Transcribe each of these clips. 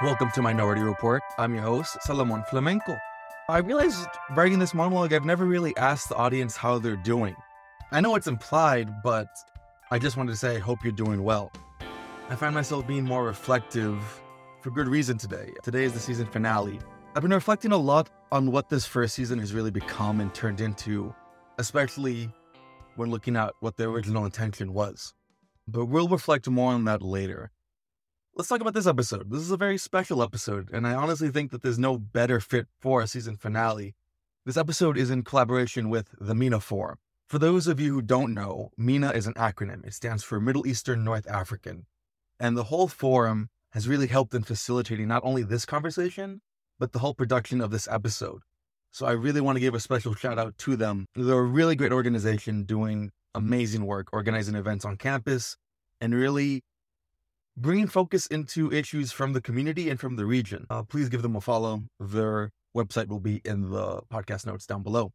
Welcome to Minority Report. I'm your host, Salomón Flamenco. I realized writing this monologue, I've never really asked the audience how they're doing. I know it's implied, but I just wanted to say I hope you're doing well. I find myself being more reflective for good reason today. Today is the season finale. I've been reflecting a lot on what this first season has really become and turned into, especially when looking at what the original intention was. But we'll reflect more on that later. Let's talk about this episode. This is a very special episode, and I honestly think that there's no better fit for a season finale. This episode is in collaboration with the MENA Forum. For those of you who don't know, MENA is an acronym. It stands for Middle Eastern North African. And the whole forum has really helped in facilitating not only this conversation, but the whole production of this episode. So I really want to give a special shout out to them. They're a really great organization doing amazing work, organizing events on campus, and really bringing focus into issues from the community and from the region. Uh, please give them a follow. Their website will be in the podcast notes down below.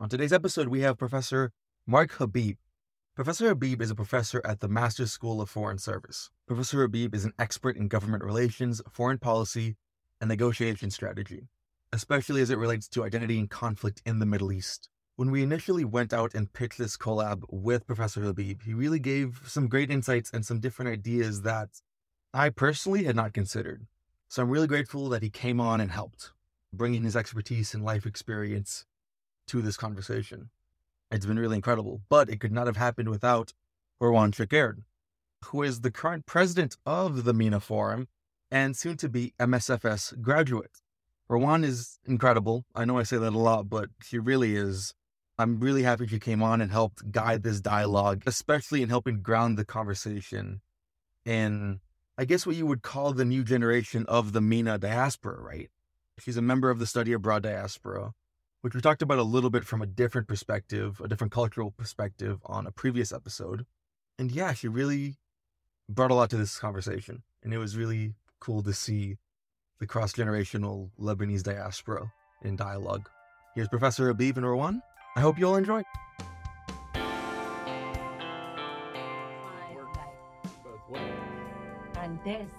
On today's episode, we have Professor Mark Habeeb. Professor Habeeb is a professor at the Masters School of Foreign Service. Professor Habeeb is an expert in government relations, foreign policy, and negotiation strategy, especially as it relates to identity and conflict in the Middle East. When we initially went out and pitched this collab with Professor Habeeb, he really gave some great insights and some different ideas that I personally had not considered. So I'm really grateful that he came on and helped, bringing his expertise and life experience to this conversation. It's been really incredible, but it could not have happened without Rawan Chaker, who is the current president of the MENA Forum and soon to be MSFS graduate. Rawan is incredible. I know I say that a lot, but he really is I'm really happy she came on and helped guide this dialogue, especially in helping ground the conversation in, I guess, what you would call the new generation of the MENA diaspora, right? She's a member of the study abroad diaspora, which we talked about a little bit from a different perspective, a different cultural perspective on a previous episode. And yeah, she really brought a lot to this conversation. And it was really cool to see the cross generational Lebanese diaspora in dialogue. Here's Professor Habeeb and Rawan I hope you all enjoy. And this,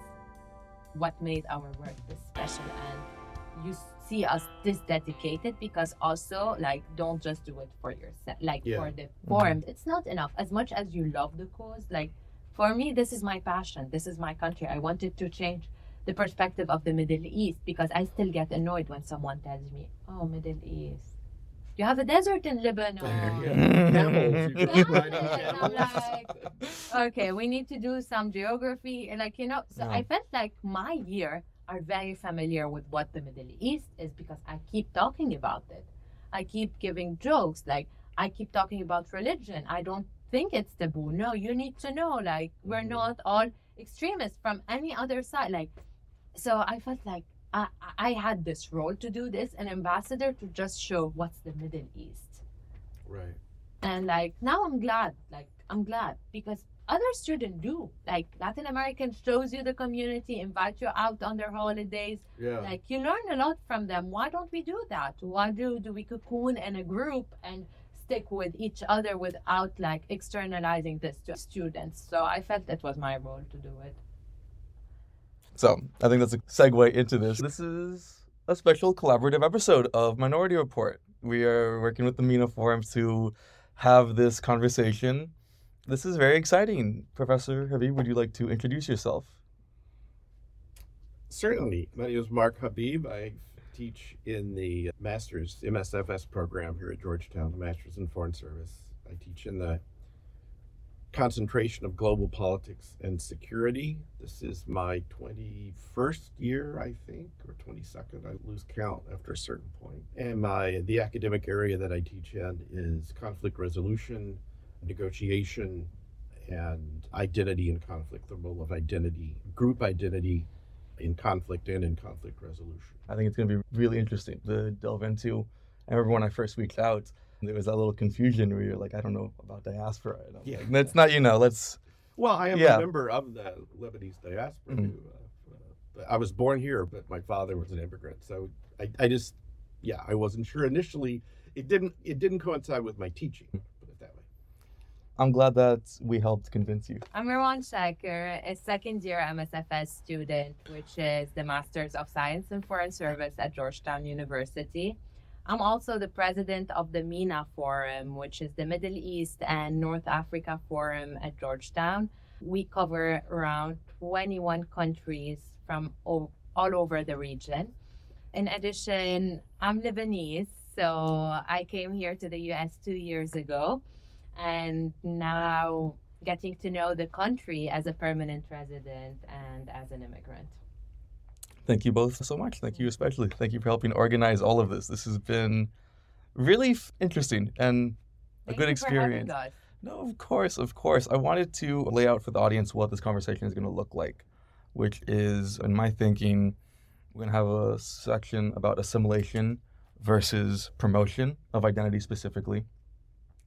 what made our work this special. And you see us this dedicated because also, like, don't just do it for yourself, like yeah. for the forum. Mm-hmm. It's not enough. As much as you love the cause, like, for me, this is my passion. This is my country. I wanted to change the perspective of the Middle East because I still get annoyed when someone tells me, oh, Middle East you have a desert in Lebanon. like, okay, we need to do some geography. Like, you know, so I felt like my year are very familiar with what the Middle East is because I keep talking about it. I keep giving jokes. Like, I keep talking about religion. I don't think it's taboo. No, you need to know. Like, we're mm-hmm. not all extremists from any other side. Like, so I felt like I, I had this role to do this, an ambassador to just show what's the Middle East. Right. And like now I'm glad, like I'm glad because other students do. Like Latin American shows you the community, invite you out on their holidays. Yeah. Like you learn a lot from them. Why don't we do that? Why do do we cocoon in a group and stick with each other without like externalizing this to students? So I felt that was my role to do it. So I think that's a segue into this. This is a special collaborative episode of Minority Report. We are working with the MENA Forum to have this conversation. This is very exciting. Professor Habeeb, would you like to introduce yourself? Certainly. My name is Mark Habeeb. I teach in the Master's MSFS program here at Georgetown, the Master's in Foreign Service. I teach in the concentration of global politics and security. This is my 21st year, I think, or 22nd. I lose count after a certain point. And my the academic area that I teach in is conflict resolution, negotiation, and identity in conflict, the role of identity, group identity in conflict and in conflict resolution. I think it's going to be really interesting to delve into. I remember when I first reached out, there was that little confusion where you're like, I don't know about diaspora. And yeah, like, that's not you know. Let's. Well, I am yeah. a member of the Lebanese diaspora. Mm-hmm. Who, uh, uh, I was born here, but my father was an immigrant, so I, I just, yeah, I wasn't sure initially. It didn't. It didn't coincide with my teaching. Put it that way. I'm glad that we helped convince you. I'm Rawan Chaker, a second year MSFS student, which is the Masters of Science in Foreign Service at Georgetown University. I'm also the president of the MENA Forum, which is the Middle East and North Africa Forum at Georgetown. We cover around 21 countries from all, all over the region. In addition, I'm Lebanese, so I came here to the US two years ago and now getting to know the country as a permanent resident and as an immigrant. Thank you both so much. Thank you especially. Thank you for helping organize all of this. This has been really f- interesting and a Thank good experience. No, of course, of course. I wanted to lay out for the audience what this conversation is going to look like, which is, in my thinking, we're going to have a section about assimilation versus promotion of identity specifically.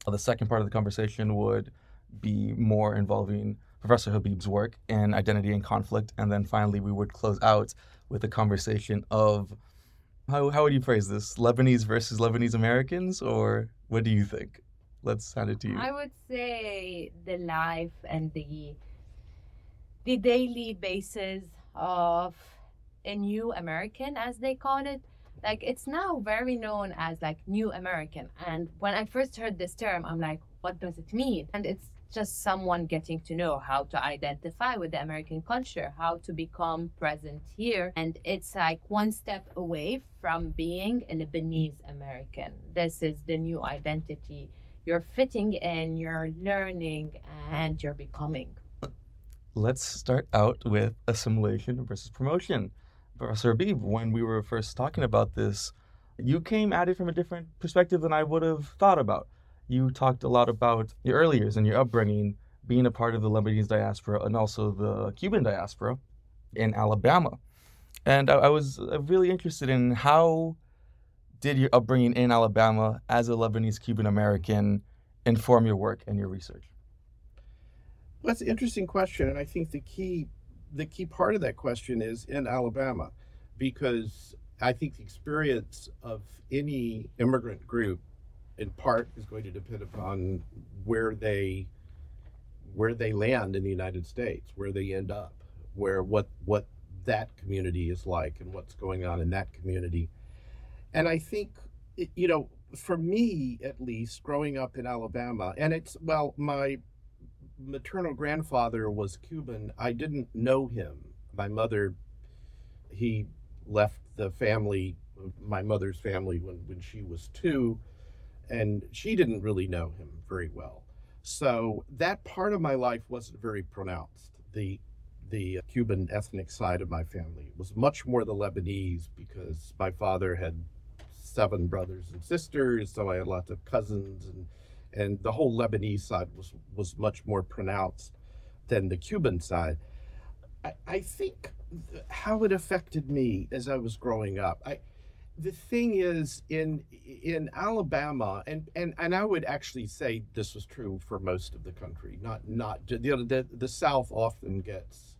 The second part of the conversation would be more involving Professor Habeeb's work in identity and conflict. And then finally, we would close out with a conversation of how, how would you phrase this? Lebanese versus Lebanese Americans? Or what do you think? Let's hand it to you. I would say the life and the the daily basis of a new American, as they call it. Like it's now very known as like new American. And when I first heard this term, I'm like, what does it mean? And it's just someone getting to know how to identify with the American culture, how to become present here. And it's like one step away from being a Lebanese American. This is the new identity you're fitting in, you're learning, and you're becoming. Let's start out with assimilation versus promotion. Professor Habeeb, when we were first talking about this, you came at it from a different perspective than I would have thought about. You talked a lot about your early years and your upbringing, being a part of the Lebanese diaspora and also the Cuban diaspora in Alabama. And I, I was uh, really interested in how did your upbringing in Alabama as a Lebanese Cuban American inform your work and your research? Well, that's an interesting question, and I think the key the key part of that question is in Alabama, because I think the experience of any immigrant group, in part, is going to depend upon where they where they land in the United States, where they end up, where what what that community is like, and what's going on in that community. And I think, you know, for me at least, growing up in Alabama, and it's well, my maternal grandfather was Cuban. I didn't know him. My mother, he left the family, my mother's family, when, when she was two, and she didn't really know him very well. So that part of my life wasn't very pronounced. The the Cuban ethnic side of my family was much more the Lebanese because my father had seven brothers and sisters, so I had lots of cousins and and the whole Lebanese side was was much more pronounced than the Cuban side. I, I think th- how it affected me as I was growing up. I the thing is in in Alabama and and and I would actually say this was true for most of the country. Not not know the the South often gets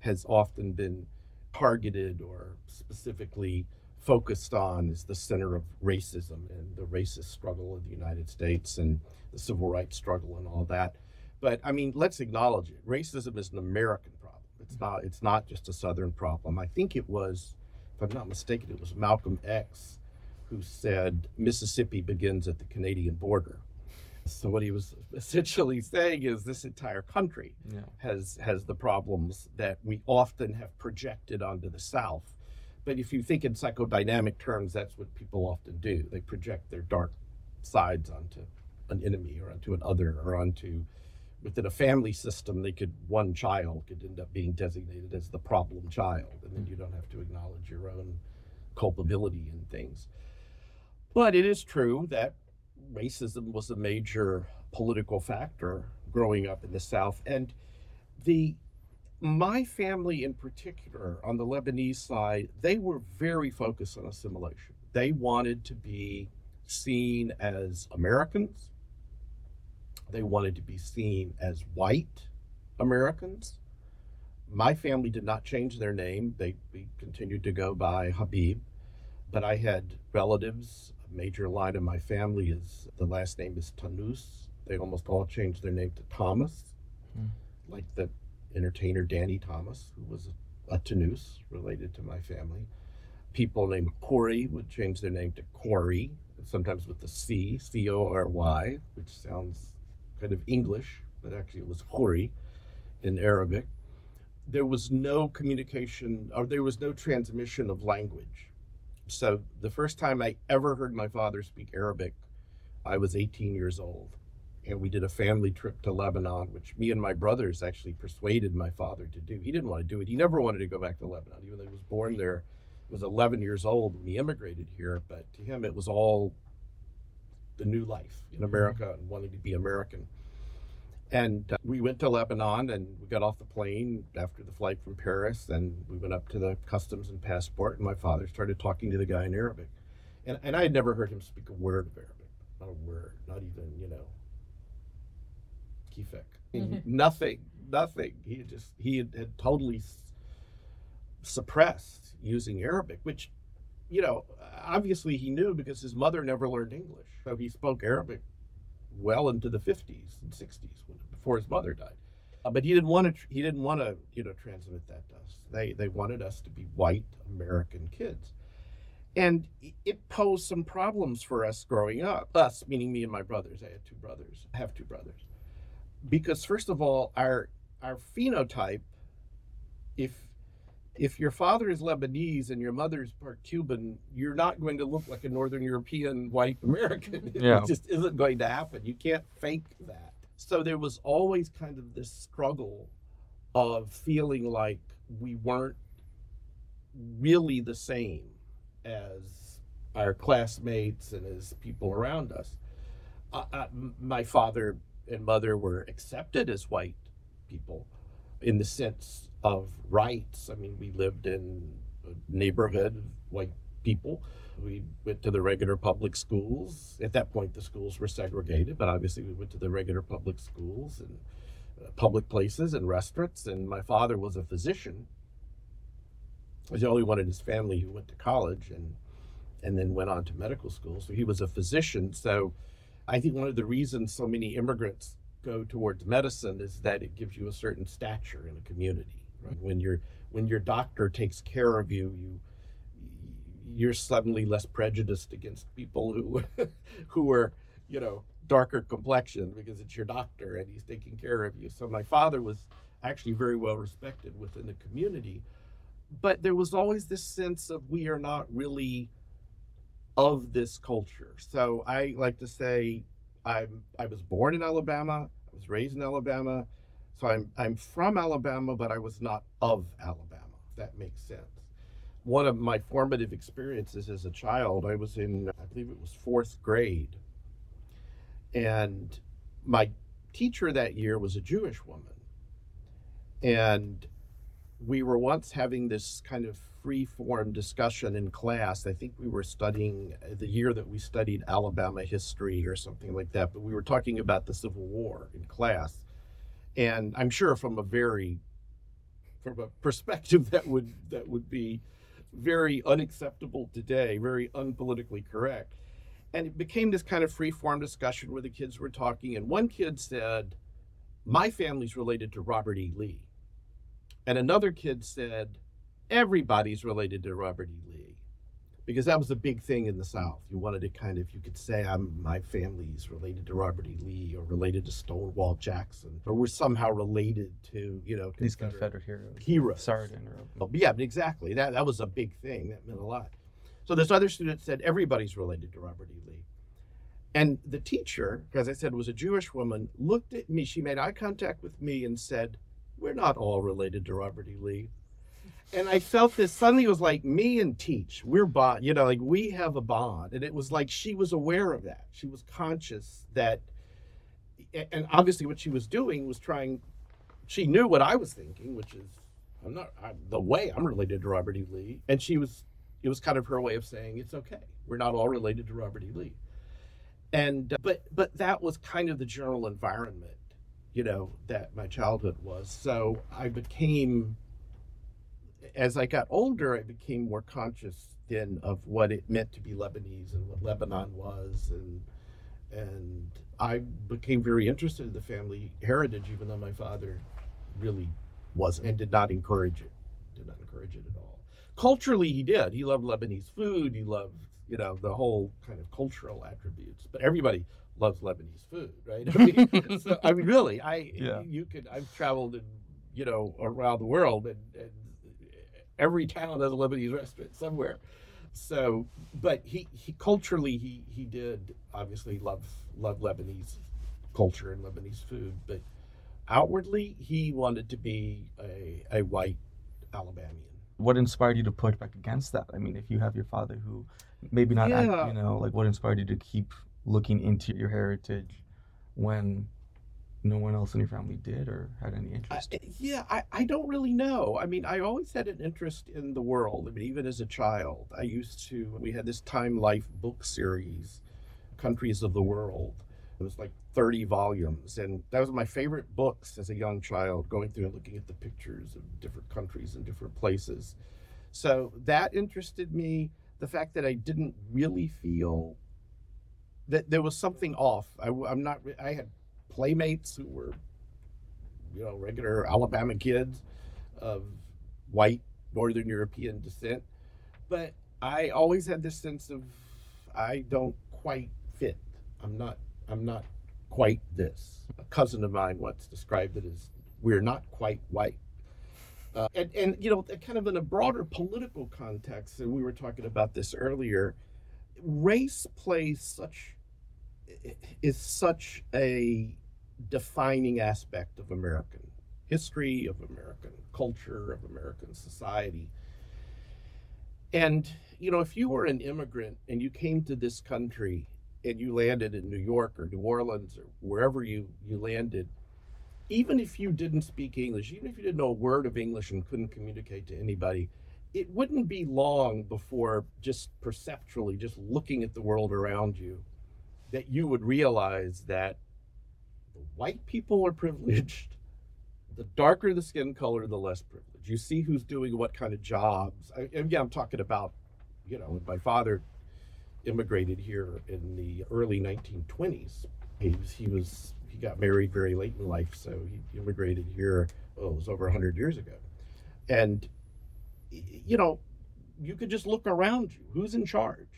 has often been targeted or specifically focused on as the center of racism and the racist struggle in the United States and the civil rights struggle and all that. But I mean, let's acknowledge it. Racism is an American problem. It's not. It's not just a Southern problem. I think it was, if I'm not mistaken, it was Malcolm X who said Mississippi begins at the Canadian border. So what he was essentially saying is this entire country Yeah. has has the problems that we often have projected onto the South. But if you think in psychodynamic terms, that's what people often do. They project their dark sides onto an enemy or onto an other or onto within a family system they could one child could end up being designated as the problem child and then hmm. you don't have to acknowledge your own culpability in things but it is true that racism was a major political factor growing up in the South. And the my family in particular on the Lebanese side, they were very focused on assimilation. They wanted to be seen as Americans. They wanted to be seen as white Americans. My family did not change their name. They we continued to go by Habeeb. But I had relatives, a major line of my family is the last name is Tanus. they almost all changed their name to Thomas, Hmm. like the entertainer Danny Thomas, who was a, a Tanus related to my family. People named Khoury would change their name to Corey, sometimes with the C, C O R Y, which sounds kind of English, but actually it was Khoury in Arabic. There was no communication or there was no transmission of language. So the first time I ever heard my father speak Arabic, I was 18 years old. And we did a family trip to Lebanon, which me and my brothers actually persuaded my father to do. He didn't want to do it. He never wanted to go back to Lebanon, even though he was born there. He was 11 years old when he immigrated here. But to him, it was all the new life in America and wanting to be American. And uh, we went to Lebanon and we got off the plane after the flight from Paris and we went up to the customs and passport and my father started talking to the guy in Arabic. And, and I had never heard him speak a word of Arabic, not a word, not even, you know, kifek. Mhm. Nothing, nothing. He had just, he had, had totally s- suppressed using Arabic, which, you know, obviously he knew because his mother never learned English. So he spoke Arabic well into the 50s and 60s when, before his mother died. Uh, but he didn't want to. He didn't want to, you know, transmit that to us. They they wanted us to be white American kids, and it posed some problems for us growing up. Us, meaning me and my brothers. I had two brothers. I have two brothers, because first of all, our our phenotype, if if your father is Lebanese and your mother is part Cuban, you're not going to look like a Northern European white American. Yeah. It just isn't going to happen. You can't fake that. So there was always kind of this struggle of feeling like we weren't really the same as our classmates and as people around us. Uh, uh, my father and mother were accepted as white people in the sense of rights. I mean, we lived in a neighborhood of white people. We went to the regular public schools. At that point, the schools were segregated, but obviously, we went to the regular public schools and uh, public places and restaurants. And my father was a physician. He was the only one in his family who went to college and and then went on to medical school. So he was a physician. So I think one of the reasons so many immigrants go towards medicine is that it gives you a certain stature in a community. Right? When your when your doctor takes care of you, you you're suddenly less prejudiced against people who who are you know darker complexion because it's your doctor and he's taking care of you. So my father was actually very well respected within the community, but there was always this sense of we are not really of this culture. So I like to say I'm I was born in Alabama, I was raised in Alabama, so I'm I'm from Alabama, but I was not of Alabama. That makes sense. One of my formative experiences as a child, I was in I believe it was fourth grade, and my teacher that year was a Jewish woman, and we were once having this kind of free form discussion in class. I think we were studying the year that we studied Alabama history or something like that, but we were talking about the Civil War in class. And I'm sure from a very from a perspective that would that would be very unacceptable today, very unpolitically correct. And it became this kind of free form discussion where the kids were talking, and one kid said, My family's related to Robert E. Lee. And another kid said, everybody's related to Robert E. Lee. Because that was a big thing in the South. You wanted to kind of, you could say, I'm, my family's related to Robert E. Lee or related to Stonewall Jackson, or we're somehow related to, you know, These Confederate Confederate heroes. heroes. Sorry to interrupt. Well, yeah, but exactly. That that was a big thing. That meant a lot. So this other student said everybody's related to Robert E. Lee. And the teacher, as I said, was a Jewish woman, looked at me. She made eye contact with me and said, We're not all related to Robert E. Lee. And I felt this suddenly it was like me and Teach, we're bond, you know, like we have a bond. And it was like she was aware of that. She was conscious that, and obviously what she was doing was trying, she knew what I was thinking, which is, I'm not I'm, the way I'm related to Robert E. Lee, and she was. It was kind of her way of saying it's okay. We're not all related to Robert E. Lee, and uh, but but that was kind of the general environment, you know, that my childhood was. So I became, as I got older, I became more conscious then of what it meant to be Lebanese and what Lebanon was, and and I became very interested in the family heritage, even though my father really wasn't and did not encourage it. Did not encourage it at all. Culturally, he did. He loved Lebanese food. He loved, you know, the whole kind of cultural attributes. But everybody loves Lebanese food, right? I mean, so, I mean really, I Yeah. you could. I've traveled and you know around the world, and, and every town has a Lebanese restaurant somewhere. So, but he, he culturally he he did obviously love love Lebanese culture and Lebanese food, but outwardly he wanted to be a a white Alabamian. What inspired you to push back against that? I mean, if you have your father who maybe not, act, you know, like what inspired you to keep looking into your heritage when no one else in your family did or had any I, interest? yeah, I, I don't really know. I mean, I always had an interest in the world. I mean, even as a child, I used to, we had this Time Life book series, Countries of the World. It was like 30 volumes. And that was my favorite books as a young child, going through and looking at the pictures of different countries and different places. So that interested me. The fact that I didn't really feel that there was something off. I, am not, I had playmates who were you know, regular Alabama kids of white Northern European descent. But I always had this sense of I don't quite fit. I'm not I'm not quite this. A cousin of mine once described it as we're not quite white. Uh, and, and you know, kind of in a broader political context, and we were talking about this earlier, race plays such is such a defining aspect of American history, of American culture, of American society. And, you know, if you were an immigrant and you came to this country and you landed in New York or New Orleans or wherever you, you landed, even if you didn't speak English, even if you didn't know a word of English and couldn't communicate to anybody, it wouldn't be long before just perceptually, just looking at the world around you, that you would realize that white people are privileged. The darker the skin color, the less privileged. You see who's doing what kind of jobs. I, and yeah, I'm talking about, you know, my father immigrated here in the early 1920s. He was, he was he got married very late in life, so he immigrated here. Oh, it was over 100 years ago, and you know, you could just look around you. Who's in charge?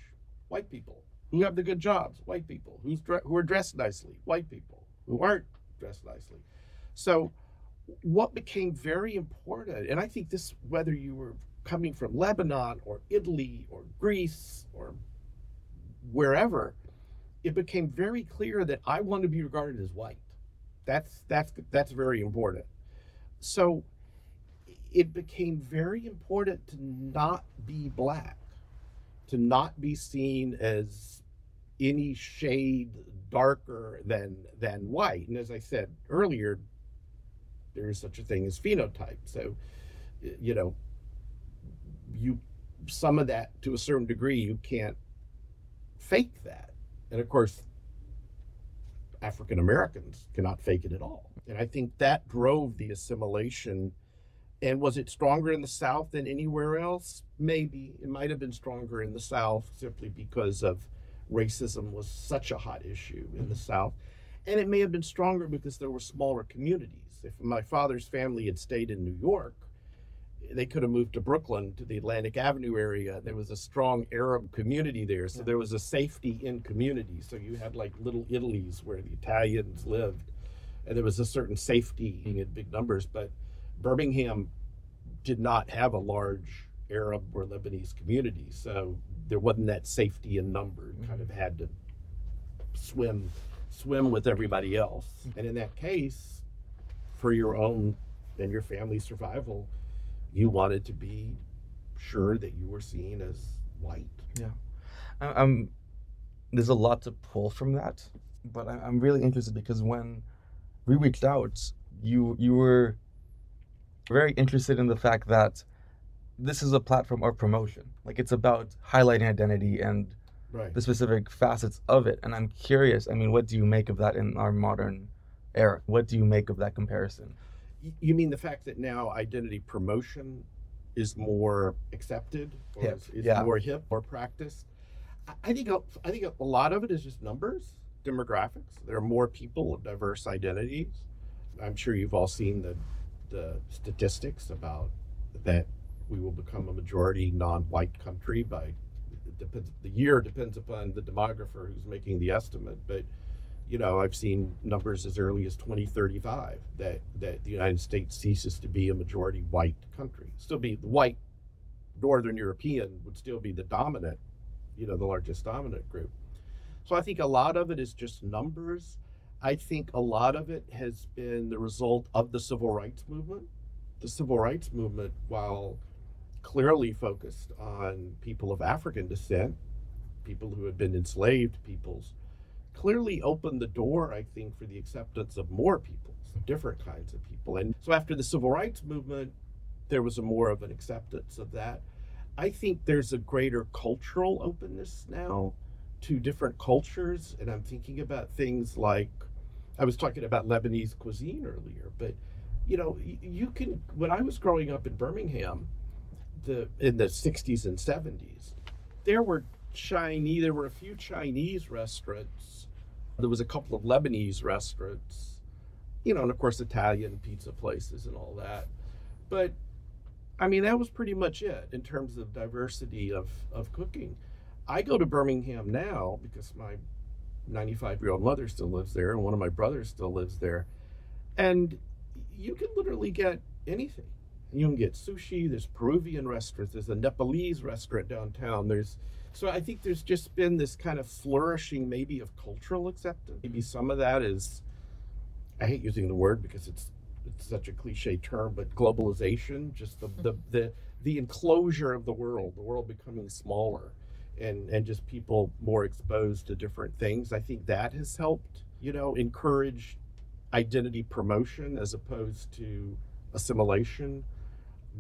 White people. Who have the good jobs? White people. Who's who are dressed nicely? White people. Who aren't dressed nicely. So, what became very important, and I think this, whether you were coming from Lebanon or Italy or Greece or wherever, it became very clear that I want to be regarded as white. That's that's that's very important. So it became very important to not be black, to not be seen as any shade darker than than white. And as I said earlier, there is such a thing as phenotype. So, you know, you some of that to a certain degree you can't fake that. And of course, African Americans cannot fake it at all. And I think that drove the assimilation. And was it stronger in the South than anywhere else? Maybe. It might have been stronger in the South simply because of racism was such a hot issue in the mm-hmm. South. And it may have been stronger because there were smaller communities. If my father's family had stayed in New York, they could have moved to Brooklyn to the Atlantic Avenue area. There was a strong Arab community there, so Yeah. there was a safety in community. So you had like little Italies where the Italians lived, and there was a certain safety mm-hmm. in big numbers. But Birmingham did not have a large Arab or Lebanese community, so there wasn't that safety in number. Kind of mm-hmm. had to swim, swim with everybody else, mm-hmm. and in that case, for your own and your family's survival, you wanted to be sure that you were seen as white. I- I'm there's a lot to pull from that, but I- I'm really interested because when we reached out, you you were very interested in the fact that this is a platform of promotion. Like it's about highlighting identity and Right. the specific facets of it. And I'm curious. I mean, what do you make of that in our modern era? What do you make of that comparison? You mean the fact that now identity promotion is more accepted, or Hip, is, is yeah. more hip or practiced? I- think a- I think a lot of it is just numbers. demographics. There are more people of diverse identities. I'm sure you've all seen the the statistics about that we will become a majority non-white country by depends the year depends upon the demographer who's making the estimate but you know i've seen numbers as early as 2035 that that the united states ceases to be a majority white country. Still be the white northern european would still be the dominant you know the largest dominant group. So i think a lot of it is just numbers. I think a lot of it has been the result of the civil rights movement. The civil rights movement while clearly focused on people of African descent, people who had been enslaved peoples, clearly opened the door, I think, for the acceptance of more peoples, different kinds of people. And so after the civil rights movement, there was a more of an acceptance of that. I think there's a greater cultural openness now to different cultures. And I'm thinking about things like I was talking about Lebanese cuisine earlier, but you know, you can when I was growing up in Birmingham, the in the 60s and 70s, there were Chinese. There were a few Chinese restaurants. There was a couple of Lebanese restaurants, you know, and of course Italian pizza places and all that. But I mean, that was pretty much it in terms of diversity of of cooking. I go to Birmingham now because my 95 year old mother still lives there, and one of my brothers still lives there, and you can literally get anything you can get sushi. There's Peruvian restaurants. There's a Nepalese restaurant downtown. There's so I think there's just been this kind of flourishing, maybe of cultural acceptance. Maybe some of that is, I hate using the word because it's it's such a cliche term, but globalization, just the the the, the enclosure of the world, the world becoming smaller, and and just people more exposed to different things. I think that has helped, you know, encourage identity promotion as opposed to assimilation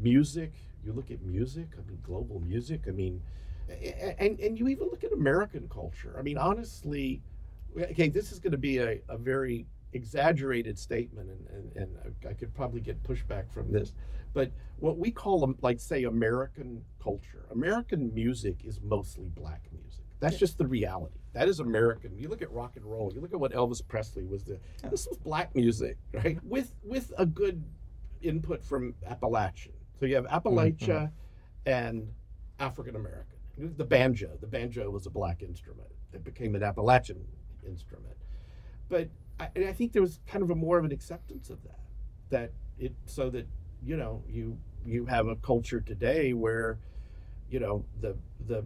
music. You look at music i mean global music i mean and and you even look at american culture. I mean honestly okay this is going to be a, a very exaggerated statement and, and, and I could probably get pushback from this but what we call um, like say american culture. American music is mostly black music. That's just the reality. That is american. You look at rock and roll you look at what elvis presley was the this was black music right? With with a good input from appalachian so you have Appalachia mm-hmm. and African American. The banjo. The banjo was a black instrument. It became an Appalachian instrument. But I, I think there was kind of a more of an acceptance of that. That it so that you know you you have a culture today where you know the the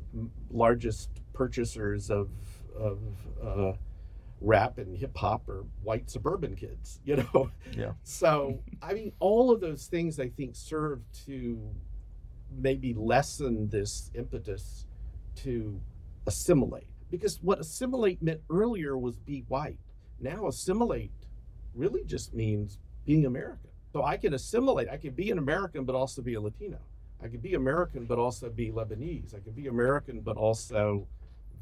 largest purchasers of of uh, rap and hip hop are white suburban kids, you know? Yeah. So, I mean, all of those things I think serve to maybe lessen this impetus to assimilate. Because what assimilate meant earlier was be white. Now, assimilate really just means being American. So I can assimilate, I can be an American, but also be a Latino. I can be American, but also be Lebanese. I can be American, but also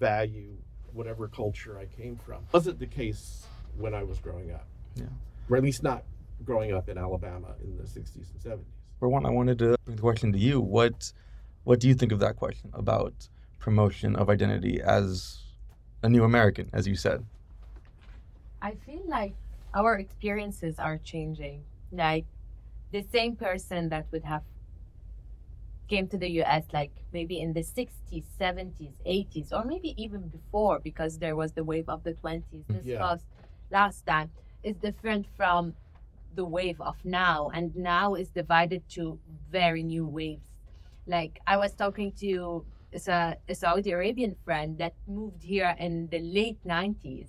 value whatever culture I came from. Wasn't the case when I was growing up. Yeah. Or at least not growing up in Alabama in the 60s and 70s. For one, I wanted to bring the question to you. What what do you think of that question about promotion of identity as a new American, as you said? I feel like our experiences are changing. Like the same person that would have came to the US like maybe in the 60s, 70s, 80s, or maybe even before because there was the wave of the 20s discussed yeah. last time, is different from the wave of now. And now is divided to very new waves. Like I was talking to a, a Saudi Arabian friend that moved here in the late 90s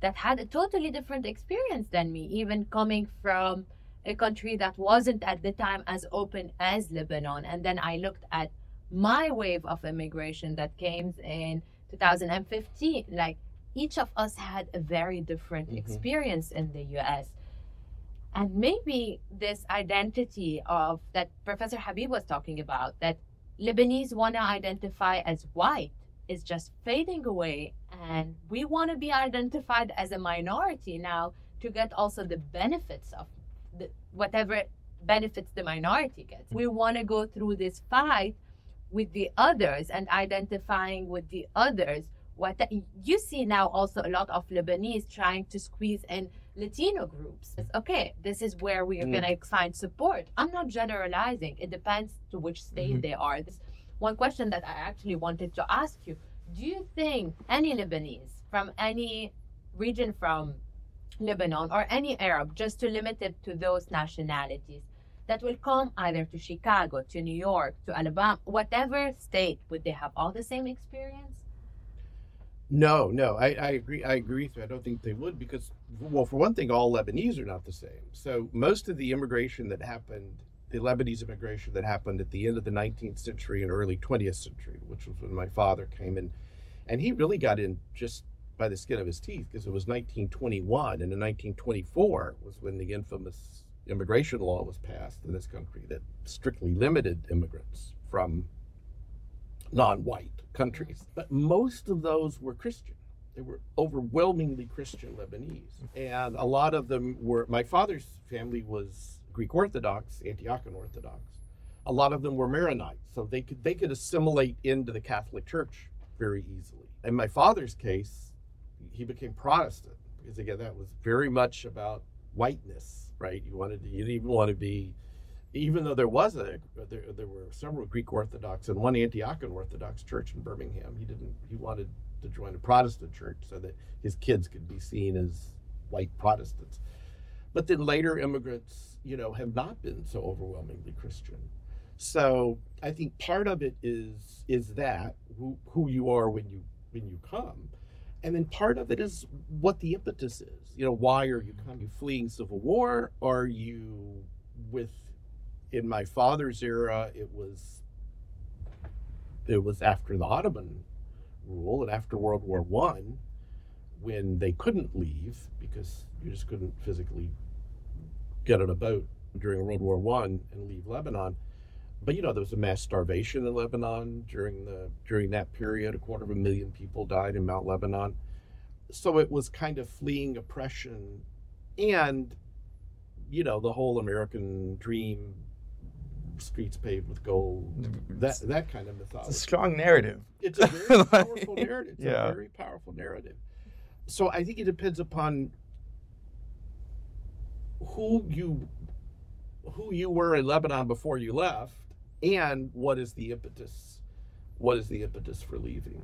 that had a totally different experience than me, even coming from a country that wasn't at the time as open as Lebanon. And then I looked at my wave of immigration that came in 2015. Like each of us had a very different mm-hmm. experience in the US. And maybe this identity of that Professor Habeeb was talking about, that Lebanese want to identify as white, is just fading away. And we want to be identified as a minority now to get also the benefits of whatever benefits the minority gets. We want to go through this fight with the others and identifying with the others what the, you see now also a lot of Lebanese trying to squeeze in Latino groups. It's okay, this is where we are Mm. going to find support. I'm not generalizing. It depends to which state Mhm. they are. This one question that I actually wanted to ask you. Do you think any Lebanese from any region from Lebanon or any Arab, just to limit it to those nationalities, that will come either to Chicago, to New York, to Alabama, whatever state, would they have all the same experience? No, no, I, I agree. I agree with you. I don't think they would because, well, for one thing, all Lebanese are not the same. So most of the immigration that happened, the Lebanese immigration that happened at the end of the 19th century and early 20th century, which was when my father came in, and he really got in just by the skin of his teeth because it was 1921 and in 1924 was when the infamous immigration law was passed in this country that strictly limited immigrants from non-white countries. Mm. But most of those were Christian. They were overwhelmingly Christian Lebanese, and a lot of them were. My father's family was Greek Orthodox, Antiochian Orthodox. A lot of them were Maronites, so they could they could assimilate into the Catholic Church very easily. In my father's case, he became Protestant because again that was very much about whiteness, right? You wanted to, you didn't even want to be even though there was a there, there were several Greek Orthodox and one Antiochian Orthodox church in Birmingham, he didn't he wanted to join a Protestant church so that his kids could be seen as white Protestants. But then later immigrants, you know, have not been so overwhelmingly Christian. So I think part of it is is that who, who you are when you when you come. And then part of it is what the impetus is. You know, why are you coming? Fleeing civil war? Are you with in my father's era it was it was after the ottoman rule and after world war one when they couldn't leave because you just couldn't physically get on a boat during world war one and leave lebanon but you know there was a mass starvation in lebanon during the during that period a quarter of a million people died in mount lebanon so it was kind of fleeing oppression and you know the whole american dream streets paved with gold that that kind of mythology. It's a strong narrative. it's a very powerful narrative. It's yeah. a very powerful narrative. So I think it depends upon who you who you were in Lebanon before you left and what is the impetus what is the impetus for leaving.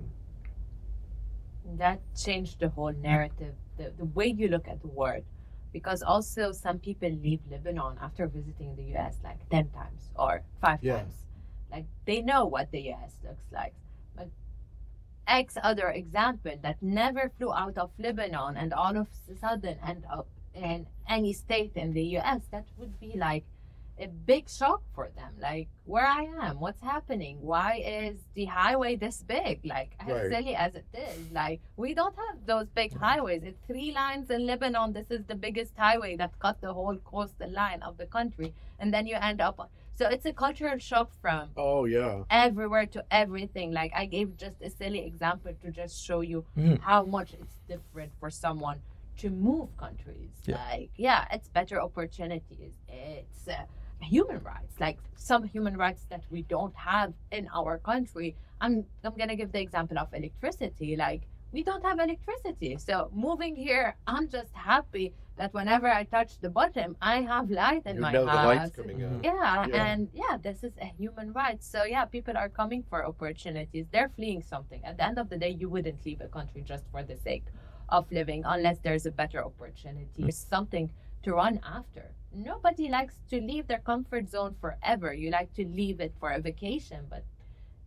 That changed the whole narrative, the, the way you look at the world. Because also some people leave Lebanon after visiting the US like 10 times or five Yeah. times. Like they know what the US looks like. But X other example that never flew out of Lebanon and all of a sudden end up in any state in the US, that would be like a big shock for them. Like, where I am, what's happening? Why is the highway this big? Like, as Right. silly as it is, like, we don't have those big highways. It's three lines in Lebanon. This is the biggest highway that cut the whole coastal line of the country. And then you end up. So it's a cultural shock from Oh yeah. everywhere to everything. Like, I gave just a silly example to just show you Mhm. how much it's different for someone to move countries. Yeah. Like, yeah, it's better opportunities. It's uh, human rights, like some human rights that we don't have in our country. I'm I'm gonna give the example of electricity. Like, we don't have electricity, so moving here, I'm just happy that whenever I touch the button, I have light in You my know the house. lights coming out. Yeah, Yeah. and yeah, this is a human right. So yeah, people are coming for opportunities. They're fleeing something. At the end of the day, you wouldn't leave a country just for the sake of living unless there's a better opportunity. There's something to run after. Nobody likes to leave their comfort zone forever. You like to leave it for a vacation, but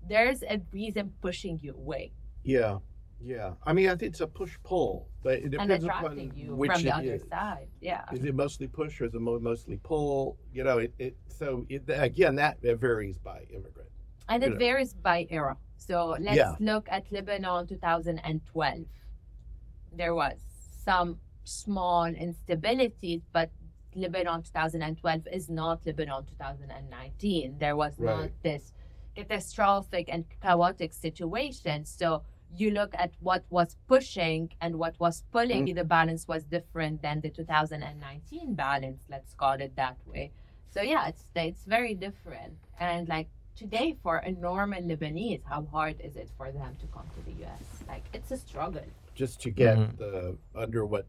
there's a reason pushing you away Yeah. Yeah. I mean I think it's a push pull, but it and depends upon which from the it other is. side. Yeah. Is it mostly push or is it mostly pull? You know, it, it so it, again that it varies by immigrant. And it know. varies by era. So let's Yeah. look at Lebanon 2012. There was some small instabilities, but Lebanon 2012 is not Lebanon 2019. There was not this catastrophic and chaotic situation. So you look at what was pushing and what was pulling, Mm. the balance was different than the 2019 balance, let's call it that way. So yeah, it's it's very different. And like today for a normal Lebanese, how hard is it for them to come to the US? Like it's a struggle. Just to get Mhm. the under what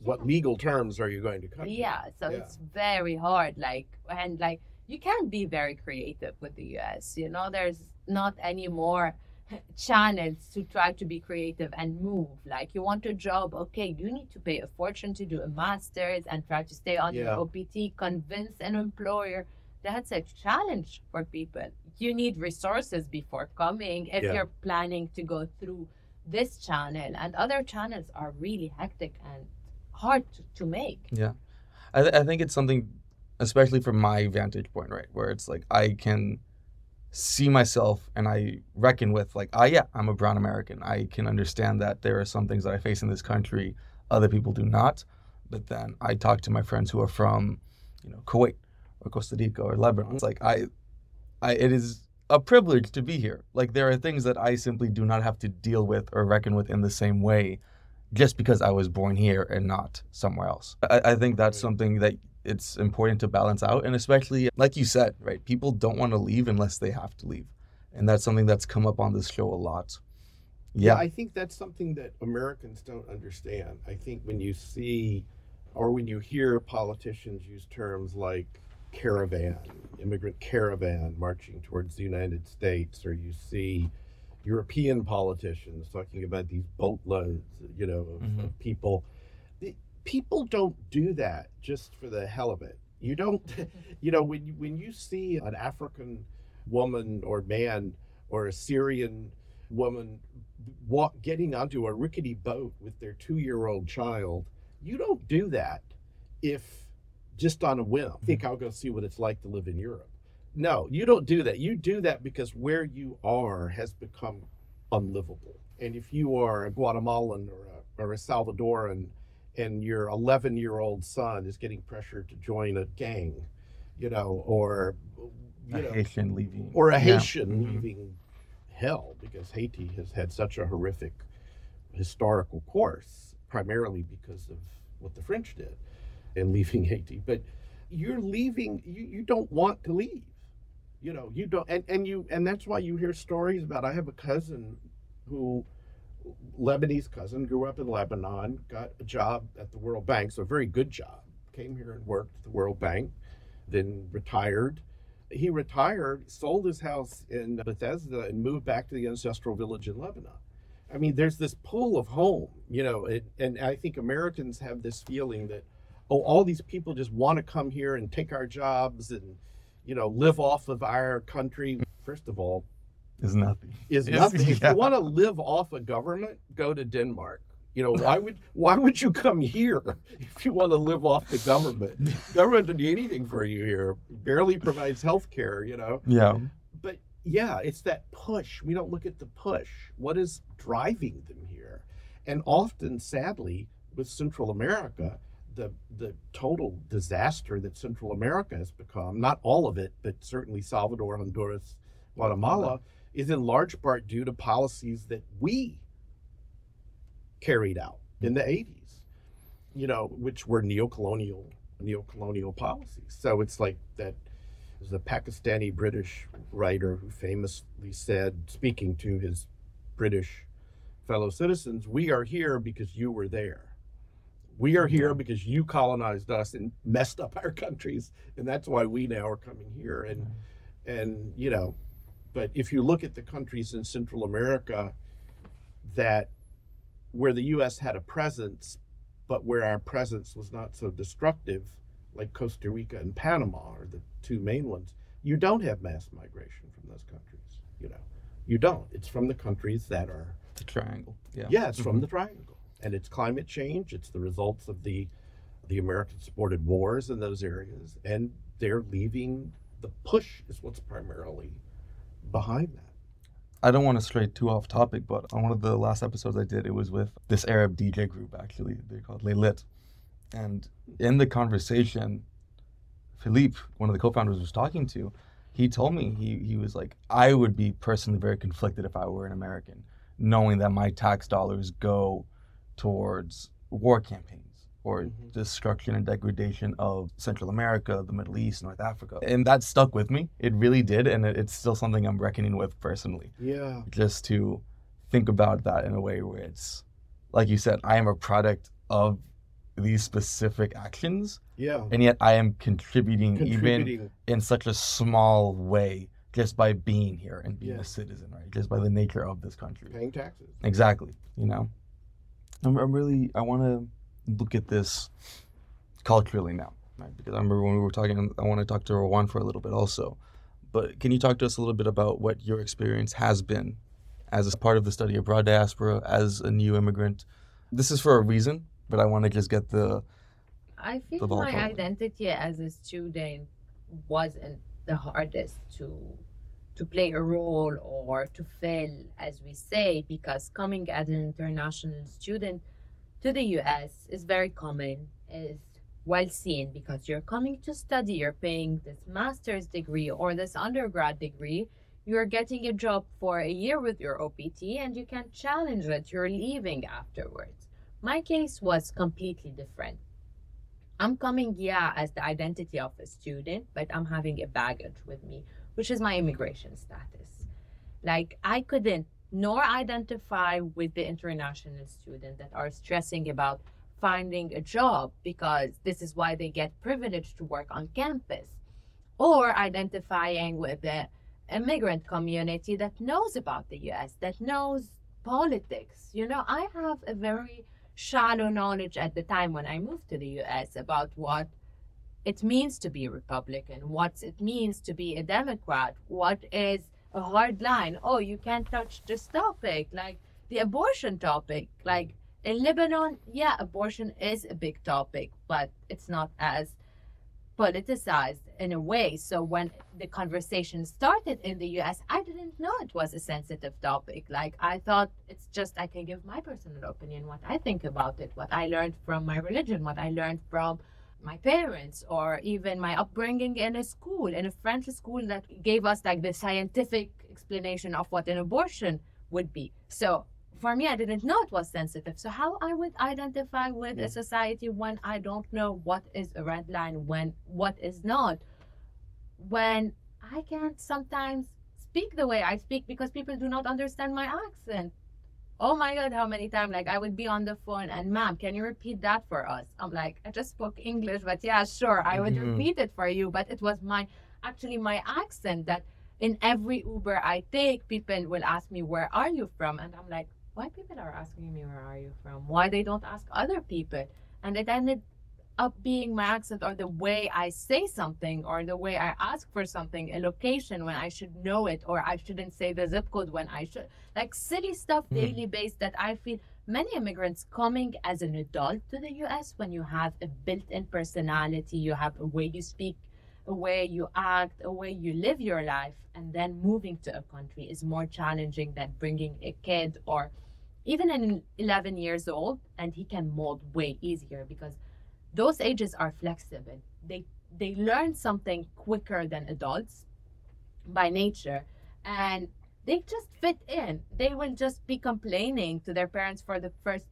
what legal terms are you going to come? to? Yeah, so Yeah. it's very hard. Like and like you can't be very creative with the US. You know, there's not any more channels to try to be creative and move. Like you want a job, okay, you need to pay a fortune to do a master's and try to stay on Yeah. your OPT, convince an employer. That's a challenge for people. You need resources before coming if Yeah. you're planning to go through this channel and other channels are really hectic and hard to, to make. Yeah. I, th- I think it's something, especially from my vantage point, right, where it's like I can see myself and I reckon with like, ah, yeah, I'm a brown American. I can understand that there are some things that I face in this country other people do not. But then I talk to my friends who are from, you know, Kuwait or Costa Rica or Lebanon. It's like I, I it is a privilege to be here. Like there are things that I simply do not have to deal with or reckon with in the same way just because I was born here and not somewhere else. I, I think that's something that it's important to balance out. And especially, like you said, right, people don't want to leave unless they have to leave. And that's something that's come up on this show a lot. Yeah, Yeah. I think that's something that Americans don't understand. I think when you see or when you hear politicians use terms like caravan, immigrant caravan marching towards the United States, or you see European politicians talking about these boatloads, you know, of, Mhm. of people. People don't do that just for the hell of it. You don't, you know, when you, when you see an African woman or man or a Syrian woman walk, getting onto a rickety boat with their two-year-old child, you don't do that if just on a whim. Think I'll go see what it's like to live in Europe. No, you don't do that. You do that because where you are has become unlivable. And if you are a Guatemalan or a, or a Salvadoran and your 11 year old son is getting pressured to join a gang, you know, or, you A know, Haitian leaving. or a. Haitian Mhm. leaving hell because Haiti has had such a horrific historical course, primarily because of what the French did in leaving Haiti. But you're leaving, you, you don't want to leave. You know, you don't, and, and you, and that's why you hear stories about. I have a cousin who, Lebanese cousin, grew up in Lebanon, got a job at the World Bank, so a very good job. Came here and worked at the World Bank, then retired he retired, sold his house in Bethesda, and moved back to the ancestral village in Lebanon. I mean, there's this pull of home, you know, it, and I think Americans have this feeling that, oh, all these people just want to come here and take our jobs and, you know, live off of our country. First of all, Is nothing. is nothing. If yeah. you want to live off a government, go to Denmark. You know, why would why would you come here if you want to live off the government? government doesn't do anything for you here. Barely provides health care, you know. Yeah. But yeah, it's that push. We don't look at the push. What is driving them here? And often, sadly, with Central America, the the total disaster that Central America has become, not all of it, but certainly Salvador, Honduras, Guatemala, uh-huh. is in large part due to policies that we carried out in the mm-hmm. 80s, you know, which were neocolonial neocolonial policies. So it's like that there's a Pakistani British writer who famously said, speaking to his British fellow citizens, we are here because you were there. We are here because you colonized us and messed up our countries, and that's why we now are coming here. And and you know, but if you look at the countries in Central America that where the U.S. had a presence, but where our presence was not so destructive, like Costa Rica and Panama are the two main ones, you don't have mass migration from those countries. You know, you don't. It's from the countries that are The triangle. Yeah. yeah, it's from Mhm. the triangle, and it's climate change. It's the results of the the American-supported wars in those areas, and they're leaving. The push is what's primarily behind that. I don't want to stray too off topic, but on one of the last episodes I did, it was with this Arab DJ group, actually. They're called Laylit. And in the conversation, Philippe, one of the co founders, was talking to, he told me, he, he was like, I would be personally very conflicted if I were an American, knowing that my tax dollars go towards war campaigns or Mhm. destruction and degradation of Central America, the Middle East, North Africa. And that stuck with me. It really did. And it's still something I'm reckoning with personally. Yeah. Just to think about that in a way where it's, like you said, I am a product of these specific actions. Yeah. And yet I am contributing, even in such a small way just by being here and being Yeah. a citizen, right? Just by the nature of this country. Paying taxes. Exactly. You know, I'm, I'm really I want to look at this culturally now, right? Because I remember when we were talking, I want to talk to Rawan for a little bit also. But can you talk to us a little bit about what your experience has been as a part of the study abroad diaspora, as a new immigrant? This is for a reason, but I want to just get the I feel The my identity as a student wasn't the hardest to to play a role or to fail, as we say, because coming as an international student to the US is very common, is well seen because you're coming to study, you're paying this master's degree or this undergrad degree, you're getting a job for a year with your OPT and you can challenge it, you're leaving afterwards. My case was completely different. I'm coming, yeah, as the identity of a student, but I'm having a baggage with me, which is my immigration status. Like, I couldn't nor identify with the international students that are stressing about finding a job because this is why they get privileged to work on campus, or identifying with the immigrant community that knows about the US, that knows politics. You know, I have a very shallow knowledge at the time when I moved to the US about what it means to be Republican, what it means to be a Democrat, what is a hard line. Oh, you can't touch this topic, like the abortion topic. Like in Lebanon, yeah, abortion is a big topic, but it's not as politicized in a way. So when the conversation started in the US, I didn't know it was a sensitive topic. Like I thought it's just I can give my personal opinion, what I think about it, what I learned from my religion, what I learned from my parents or even my upbringing in a school, in a French school that gave us like the scientific explanation of what an abortion would be. So for me, I didn't know it was sensitive. So how I would identify with Yeah. a mm. society when I don't know what is a red line, when what is not, when I can't sometimes speak the way I speak because people do not understand my accent. Oh my god, how many times like I would be on the phone and ma'am, can you repeat that for us? I'm like, I just spoke English, but yeah, sure, I would Mhm. repeat it for you. But it was my actually my accent that in every Uber I take, people will ask me, Where are you from? And I'm like, Why people are asking me where are you from? Why they don't ask other people? And it ended up being my accent or the way I say something or the way I ask for something, a location when I should know it, or I shouldn't say the zip code when I should. Like silly stuff, Mhm. daily based that I feel many immigrants coming as an adult to the US when you have a built in personality, you have a way you speak, a way you act, a way you live your life, and then moving to a country is more challenging than bringing a kid or even an 11 years old and he can mold way easier because those ages are flexible. They they learn something quicker than adults by nature and they just fit in. They will just be complaining to their parents for the first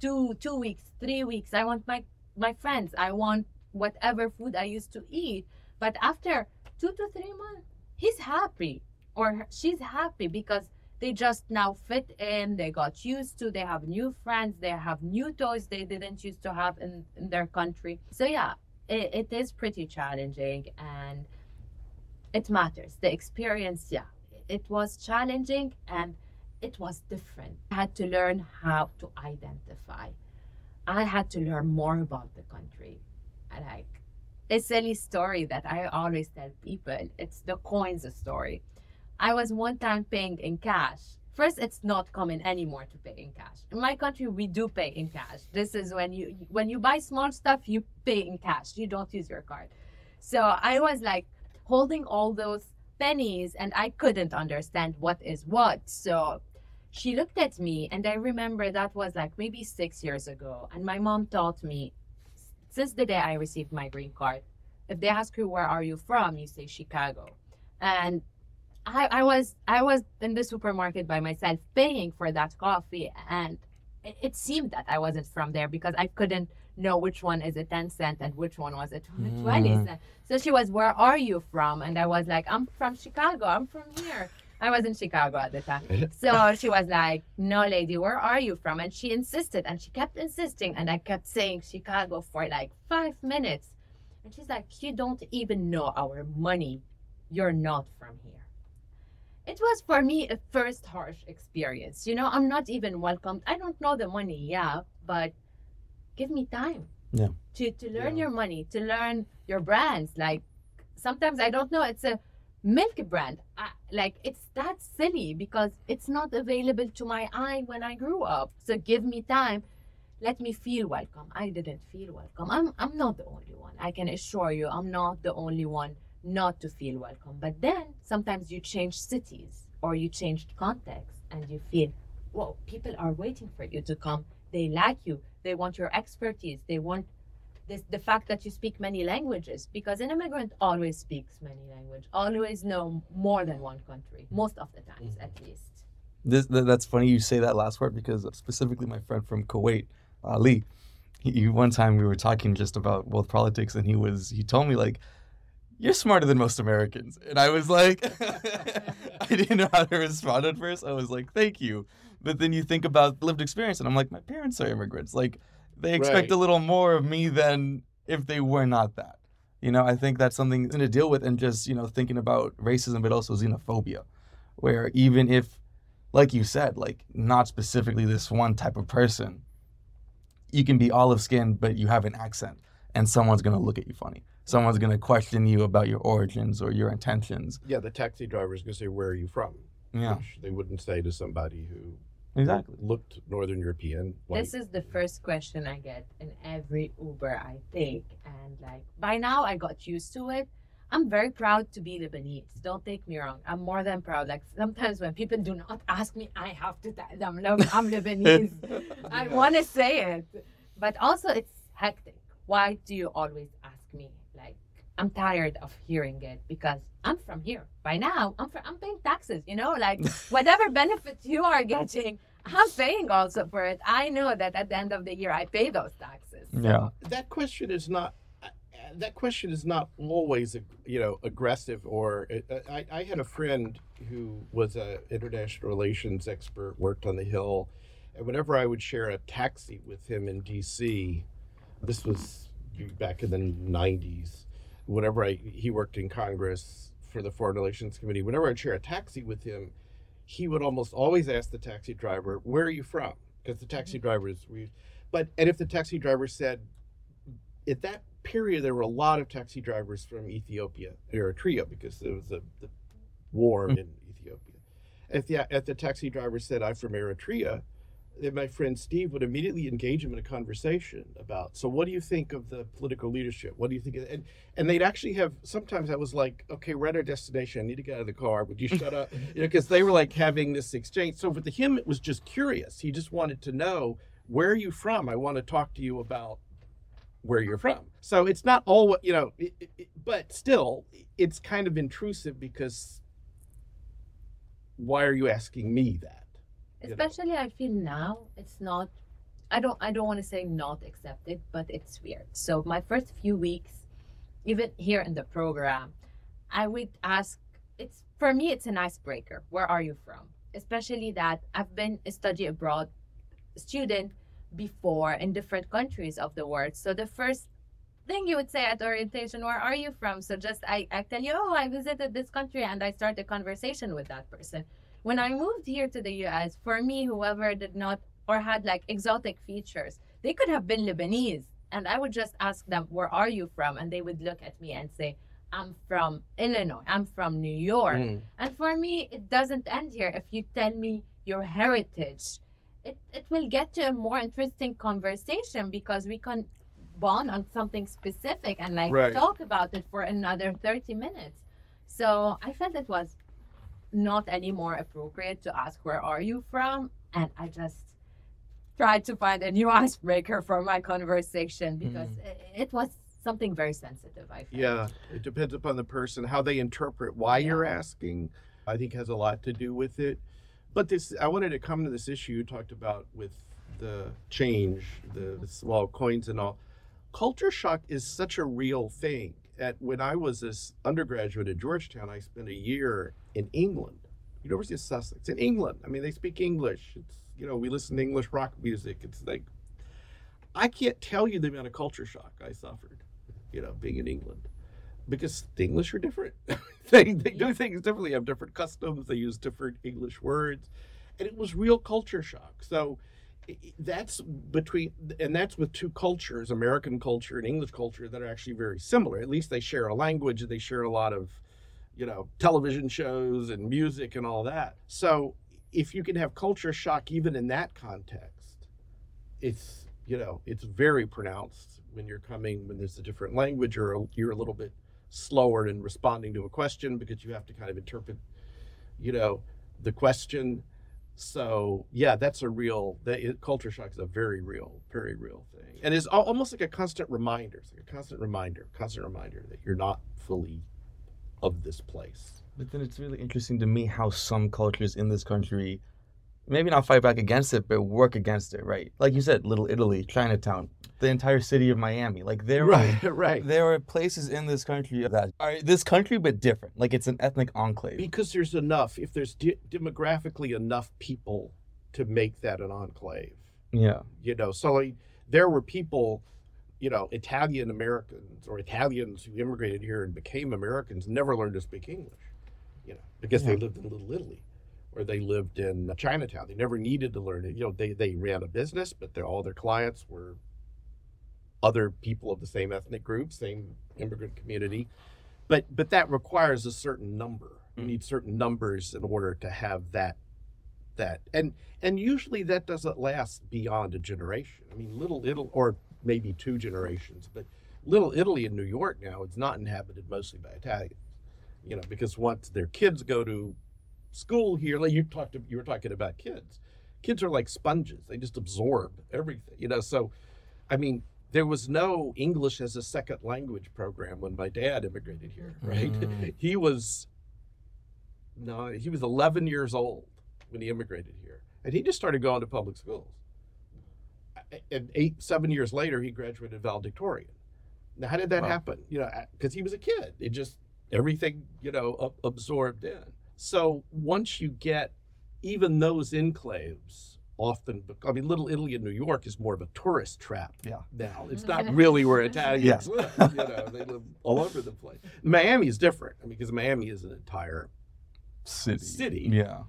two two weeks three weeks i want my my friends. I want whatever food i used to eat. But after two to three months he's happy or she's happy because they just now fit in they got used to they have new friends they have new toys they didn't used to have in, in their country. So yeah it, it is pretty challenging and it matters. The experience yeah it was challenging and it was different. I had to learn how to identify. I had to learn more about the country. I like a silly story that i always tell people. It's the coins story I was one time paying in cash. First, it's not common anymore to pay in cash. In my country, we do pay in cash. This is when you when you buy small stuff, you pay in cash. You don't use your card. So I was like holding all those pennies, and I couldn't understand what is what. So she looked at me, and I remember that was like maybe six years ago. And my mom taught me since the day I received my green card, if they ask you where are you from, you say Chicago. And I, I was I was in the supermarket by myself paying for that coffee and it, it seemed that I wasn't from there because I couldn't know which one is a 10 cent and which one was a 20 Mm. cent. So she was, Where are you from? And I was like, I'm from Chicago. I'm from here. I was in Chicago at the time. So she was like, No, lady, where are you from? And she insisted and she kept insisting. And I kept saying Chicago for like five minutes. And she's like, You don't even know our money. You're not from here. It was for me a first harsh experience. You know, I'm not even welcomed. I don't know the money, yeah, but give me time. Yeah. To to learn Yeah. your money, to learn your brands. Like sometimes I don't know. It's a milk brand. I, like it's that silly because it's not available to my eye when I grew up. So give me time. Let me feel welcome. I didn't feel welcome. I'm I'm not the only one. I can assure you, I'm not the only one not to feel welcome. But then sometimes you change cities or you changed context and you feel, whoa, people are waiting for you to come. They like you. They want your expertise. They want this the fact that you speak many languages because an immigrant always speaks many languages, always know more than one country, most of the times mm-hmm. at least. This that's funny you say that last word because specifically my friend from Kuwait, Ali, he, he- one time we were talking just about world politics and he was he told me like you're smarter than most Americans. And I was like I didn't know how to respond at first. I was like, "Thank you." But then you think about lived experience and I'm like, "My parents are immigrants. Like they expect Right. a little more of me than if they were not that." You know, I think that's something to deal with and just, you know, thinking about racism but also xenophobia where even if like you said, like not specifically this one type of person. You can be olive skinned, but you have an accent, and someone's gonna look at you funny. Someone's gonna question you about your origins or your intentions. Yeah, the taxi driver is going to say, "Where are you from?" Yeah, Which they wouldn't say to somebody who exactly. looked Northern European. white. This is the first question I get in every Uber I take. And like by now I got used to it. I'm very proud to be Lebanese. Don't take me wrong. I'm more than proud. Like sometimes when people do not ask me, I have to tell them, look, I'm Lebanese. I want to say it. But also it's hectic. Why do you always ask me? Like I'm tired of hearing it because I'm from here. By now, I'm from, I'm paying taxes, you know, like whatever benefits you are getting, I'm paying also for it. I know that at the end of the year, I pay those taxes. Yeah, that question is not uh, that question is not always you know aggressive or uh, I, I had a friend who was a international relations expert worked on the hill and whenever i would share a taxi with him in dc this was back in the 90s whenever i he worked in congress for the foreign relations committee whenever i'd share a taxi with him he would almost always ask the taxi driver where are you from? Because the taxi mm-hmm. drivers we but and if the taxi driver said at that period there were a lot of taxi drivers from Ethiopia, Eritrea, because there was a, the war mm. in Ethiopia. If the if the taxi driver said I'm from Eritrea, then my friend Steve would immediately engage him in a conversation about. So what do you think of the political leadership? What do you think? And and they'd actually have sometimes I was like, okay, we're at our destination. I need to get out of the car. Would you shut up? You know, because they were like having this exchange. So for him, it was just curious. He just wanted to know where are you from. I want to talk to you about where you're from. So it's not all what you know, it, it- but still, it's kind of intrusive because why are you asking me that? You know. Especially, I feel now it's not. I don't. I don't want to say not accepted, but it's weird. So my first few weeks, even here in the program, I would ask. It's for me. It's an icebreaker. Where are you from? Especially that I've been a study abroad student before in different countries of the world. So the first thing you would say at orientation, where are you from? So just I, I tell you, oh, I visited this country and I start a conversation with that person. When I moved here to the US, for me, whoever did not or had like exotic features, they could have been Lebanese. And I would just ask them, where are you from? And they would look at me and say, I'm from Illinois. I'm from New York. Mm. And for me, it doesn't end here. If you tell me your heritage, it, it will get to a more interesting conversation because we can bond on something specific and like Right. talk about it for another 30 minutes. So I felt it was not any more appropriate to ask, Where are you from? And I just tried to find a new icebreaker for my conversation because hmm. it, it was something very sensitive, I felt. Yeah, it depends upon the person how they interpret why you're asking. I think has a lot to do with it. But this, I wanted to come to this issue you talked about with the change, the, the small coins and all. Culture shock is such a real thing. At when I was this undergraduate at Georgetown, I spent a year in England, University of Sussex, in England. I mean, they speak English. It's you know, we listen to English rock music. It's like I can't tell you the amount of culture shock I suffered, you know, being in England because the English are different. they, they do things differently, have different customs, they use different English words. And it was real culture shock. So that's between, and that's with two cultures, American culture and English culture, that are actually very similar. At least they share a language, they share a lot of, you know, television shows and music and all that. So if you can have culture shock even in that context, it's, you know, it's very pronounced when you're coming, when there's a different language or you're a little bit slower in responding to a question because you have to kind of interpret, you know, the question. So yeah, that's a real that it, culture shock is a very real, very real thing, and it's almost like a constant reminder. It's like a constant reminder, constant reminder that you're not fully of this place. But then it's really interesting to me how some cultures in this country maybe not fight back against it, but work against it, right? Like you said, Little Italy, Chinatown, the entire city of Miami. Like there, right, are, right. There are places in this country that are this country, but different. Like it's an ethnic enclave. Because there's enough. If there's de- demographically enough people to make that an enclave. Yeah. You know, so like, there were people. You know, Italian Americans or Italians who immigrated here and became Americans never learned to speak English, you know, because yeah. they lived in Little Italy or they lived in Chinatown. They never needed to learn it. You know, they, they ran a business, but all their clients were other people of the same ethnic group, same immigrant community. But but that requires a certain number. You mm. need certain numbers in order to have that that and and usually that doesn't last beyond a generation. I mean, little Italy or maybe two generations, but little Italy in New York now is not inhabited mostly by Italians. You know, because once their kids go to school here, like you talked, to, you were talking about kids. Kids are like sponges; they just absorb everything. You know, so I mean, there was no English as a second language program when my dad immigrated here. Right? Mm. he was no, he was 11 years old when he immigrated here, and he just started going to public schools. And eight, seven years later, he graduated valedictorian. Now, how did that wow. happen? You know, because he was a kid. It just everything you know absorbed in. So once you get even those enclaves, often, I mean, Little Italy in New York is more of a tourist trap yeah. now. It's mm-hmm. not really where Italians live. You know, they live all over the place. Miami is different I mean, because Miami is an entire city. City. Yeah.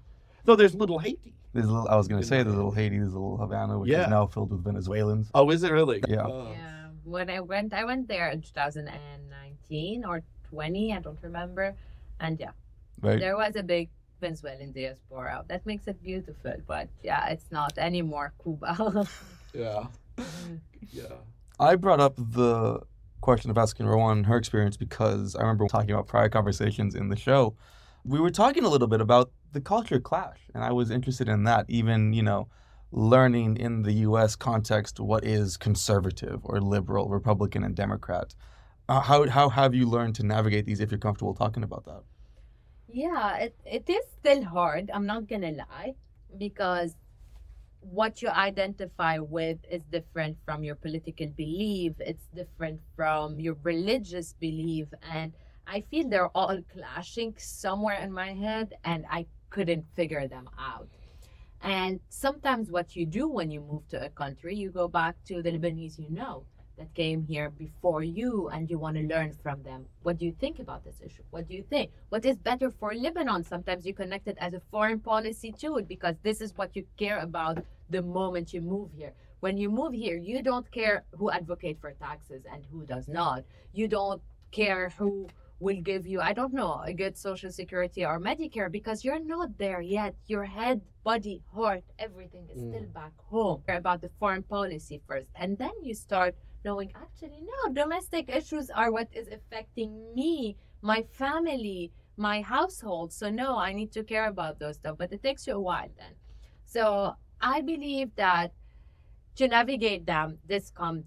Though there's Little Haiti. There's a little, I was going to say there's little Haiti, there's a little Havana, which yeah. is now filled with Venezuelans. Oh, is it really? Yeah. Oh. Yeah. When I went, I went there in 2019 or 20, I don't remember, and yeah, Right. There was a big Venezuelan diaspora. That makes it beautiful, but yeah, it's not anymore Cuba. yeah. Mm-hmm. Yeah. I brought up the question of asking Rawan her experience because I remember talking about prior conversations in the show. We were talking a little bit about the culture clash, and I was interested in that, even, you know, learning in the US context what is conservative or liberal, Republican, and Democrat. Uh, how, how have you learned to navigate these if you're comfortable talking about that? Yeah, it, it is still hard. I'm not to lie because what you identify with is different from your political belief, it's different from your religious belief. And I feel they're all clashing somewhere in my head, and I couldn't figure them out. And sometimes, what you do when you move to a country, you go back to the Lebanese you know that came here before you and you want to learn from them. What do you think about this issue? What do you think? What is better for Lebanon? Sometimes you connect it as a foreign policy too, because this is what you care about the moment you move here. When you move here, you don't care who advocate for taxes and who does not. You don't care who will give you, I don't know, a good social security or Medicare because you're not there yet. Your head, body, heart, everything is mm. still back home. Care about the foreign policy first. And then you start knowing actually no domestic issues are what is affecting me my family my household so no i need to care about those stuff but it takes you a while then so i believe that to navigate them this comes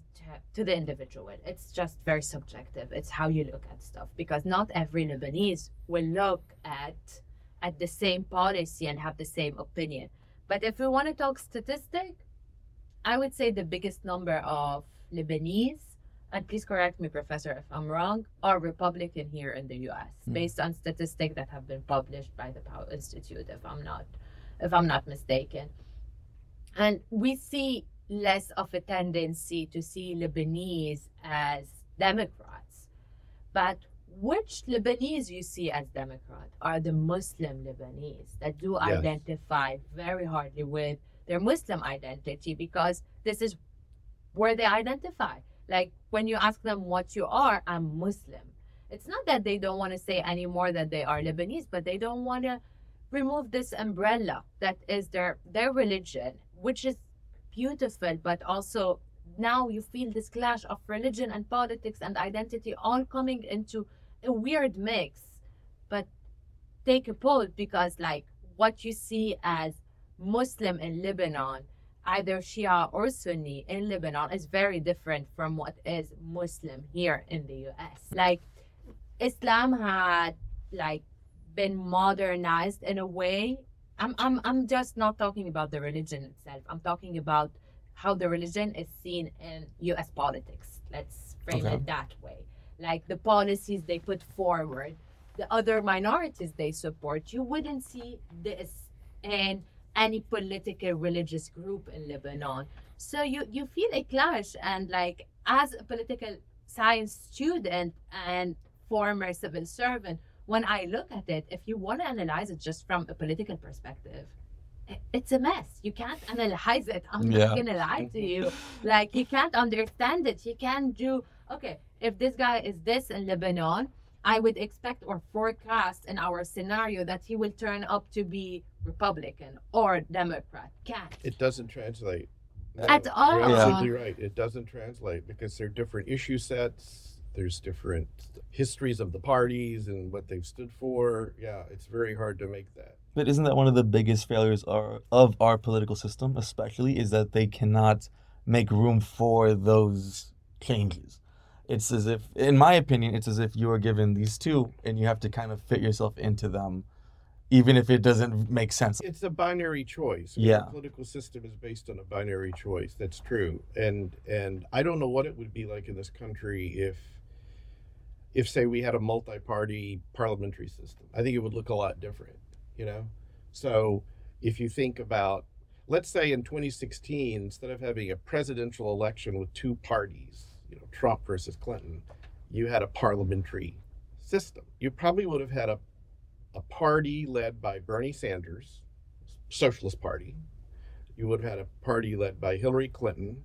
to the individual it's just very subjective it's how you look at stuff because not every lebanese will look at at the same policy and have the same opinion but if we want to talk statistic I would say the biggest number of Lebanese, and please correct me, Professor, if I'm wrong, are Republican here in the U.S. Hmm. based on statistics that have been published by the Powell Institute, if I'm not, if I'm not mistaken. And we see less of a tendency to see Lebanese as Democrats, but which Lebanese you see as Democrat are the Muslim Lebanese that do Yes. identify very hardly with their Muslim identity because this is where they identify. Like when you ask them what you are, I'm Muslim. It's not that they don't want to say anymore that they are Lebanese, but they don't want to remove this umbrella that is their their religion, which is beautiful, but also now you feel this clash of religion and politics and identity all coming into a weird mix. But take a poll because like what you see as Muslim in Lebanon, either Shia or Sunni in Lebanon, is very different from what is Muslim here in the US. Like Islam had like been modernized in a way. I'm I'm I'm just not talking about the religion itself. I'm talking about how the religion is seen in US politics. Let's frame Okay. it that way. Like the policies they put forward, the other minorities they support, you wouldn't see this in any political religious group in Lebanon. So you you feel a clash and like as a political science student and former civil servant, when I look at it, if you want to analyze it just from a political perspective, it's a mess. You can't analyze it. I'm Yeah. not gonna lie to you. Like you can't understand it. You can't do okay. If this guy is this in Lebanon, I would expect or forecast in our scenario that he will turn up to be Republican or Democrat. Can't. It doesn't translate. At all. You're Yeah. absolutely right. It doesn't translate because there are different issue sets. There's different histories of the parties and what they've stood for. Yeah, it's very hard to make that. But isn't that one of the biggest failures of our political system, especially, is that they cannot make room for those changes? It's as if, in my opinion, it's as if you are given these two and you have to kind of fit yourself into them, even if it doesn't make sense. It's a binary choice. I mean, Yeah. The political system is based on a binary choice. That's true. And and I don't know what it would be like in this country if if say we had a multi-party parliamentary system. I think it would look a lot different, you know? So if you think about let's say in 2016 instead of having a presidential election with two parties, you know, Trump versus Clinton, you had a parliamentary system. You probably would have had a a party led by Bernie Sanders, Socialist Party. You would have had a party led by Hillary Clinton,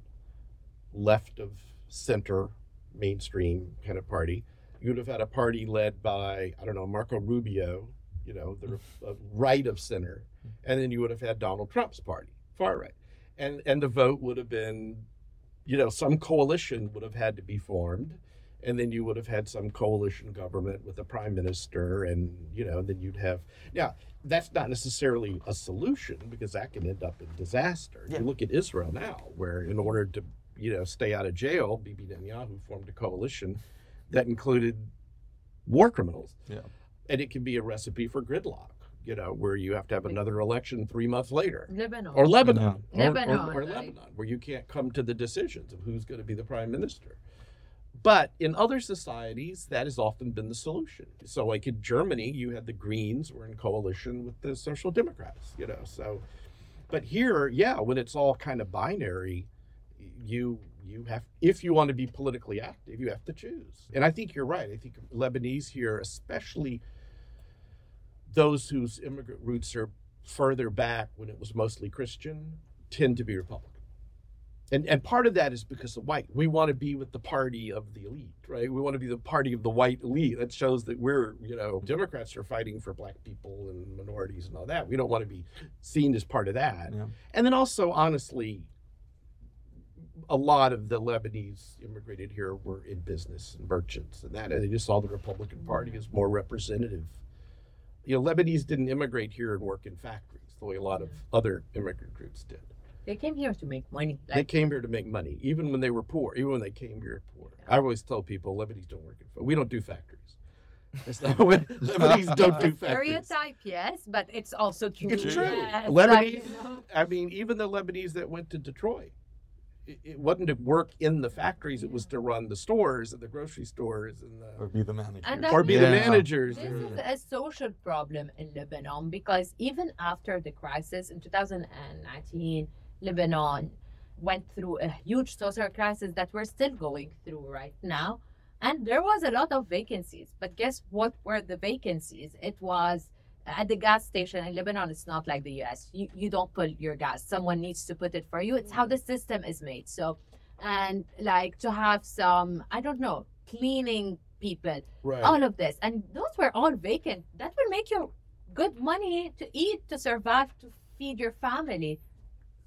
left of center, mainstream kind of party. You would have had a party led by, I don't know, Marco Rubio, you know, the uh, right of center. And then you would have had Donald Trump's party, far right. And, and the vote would have been, you know, some coalition would have had to be formed and then you would have had some coalition government with a prime minister and you know then you'd have now that's not necessarily a solution because that can end up in disaster Yeah. you look at israel now where in order to you know stay out of jail bibi netanyahu formed a coalition that included war criminals Yeah. and it can be a recipe for gridlock you know where you have to have another election three months later Lebanon. or Lebanon, Yeah. or, or- Lebanon, or right. Lebanon, where you can't come to the decisions of who's going to be the prime minister. But in other societies, that has often been the solution. So, like in Germany, you had the Greens were in coalition with the Social Democrats, you know. So, but here, yeah, when it's all kind of binary, you you have if you want to be politically active, you have to choose. And I think you're right. I think Lebanese here, especially those whose immigrant roots are further back when it was mostly Christian tend to be Republican. And and part of that is because of white. We want to be with the party of the elite, right? We want to be the party of the white elite. That shows that we're, you know, Democrats are fighting for black people and minorities and all that. We don't want to be seen as part of that. Yeah. And then also, honestly, a lot of the Lebanese immigrated here were in business and merchants and that, and they just saw the Republican Party mm. as more representative. You know, Lebanese didn't immigrate here and work in factories the way a lot of mm. other immigrant groups did. They came here to make money. They came here to make money, even when they were poor. Even when they came here poor. I always tell people Lebanese don't work in. We don't do factories. That's not what Lebanese don't do factories. stereotype, yes, but it's also true. It's true. Yes, Lebanese. like, you know. I mean, even the Lebanese that went to Detroit, it, it wasn't to work in the factories; it was to run the stores and the grocery stores and or be the manager. And that or be the managers. This is a social problem in Lebanon because even after the crisis in 2019, Lebanon went through a huge social crisis that we're still going through right now. And there was a lot of vacancies. But guess what were the vacancies? It was at the gas station in Lebanon, it's not like the US. You, you don't put your gas, someone needs to put it for you. It's how the system is made. So, and like to have some, I don't know, cleaning people right. all of this and those were all vacant that will make you good money to eat to survive to feed your family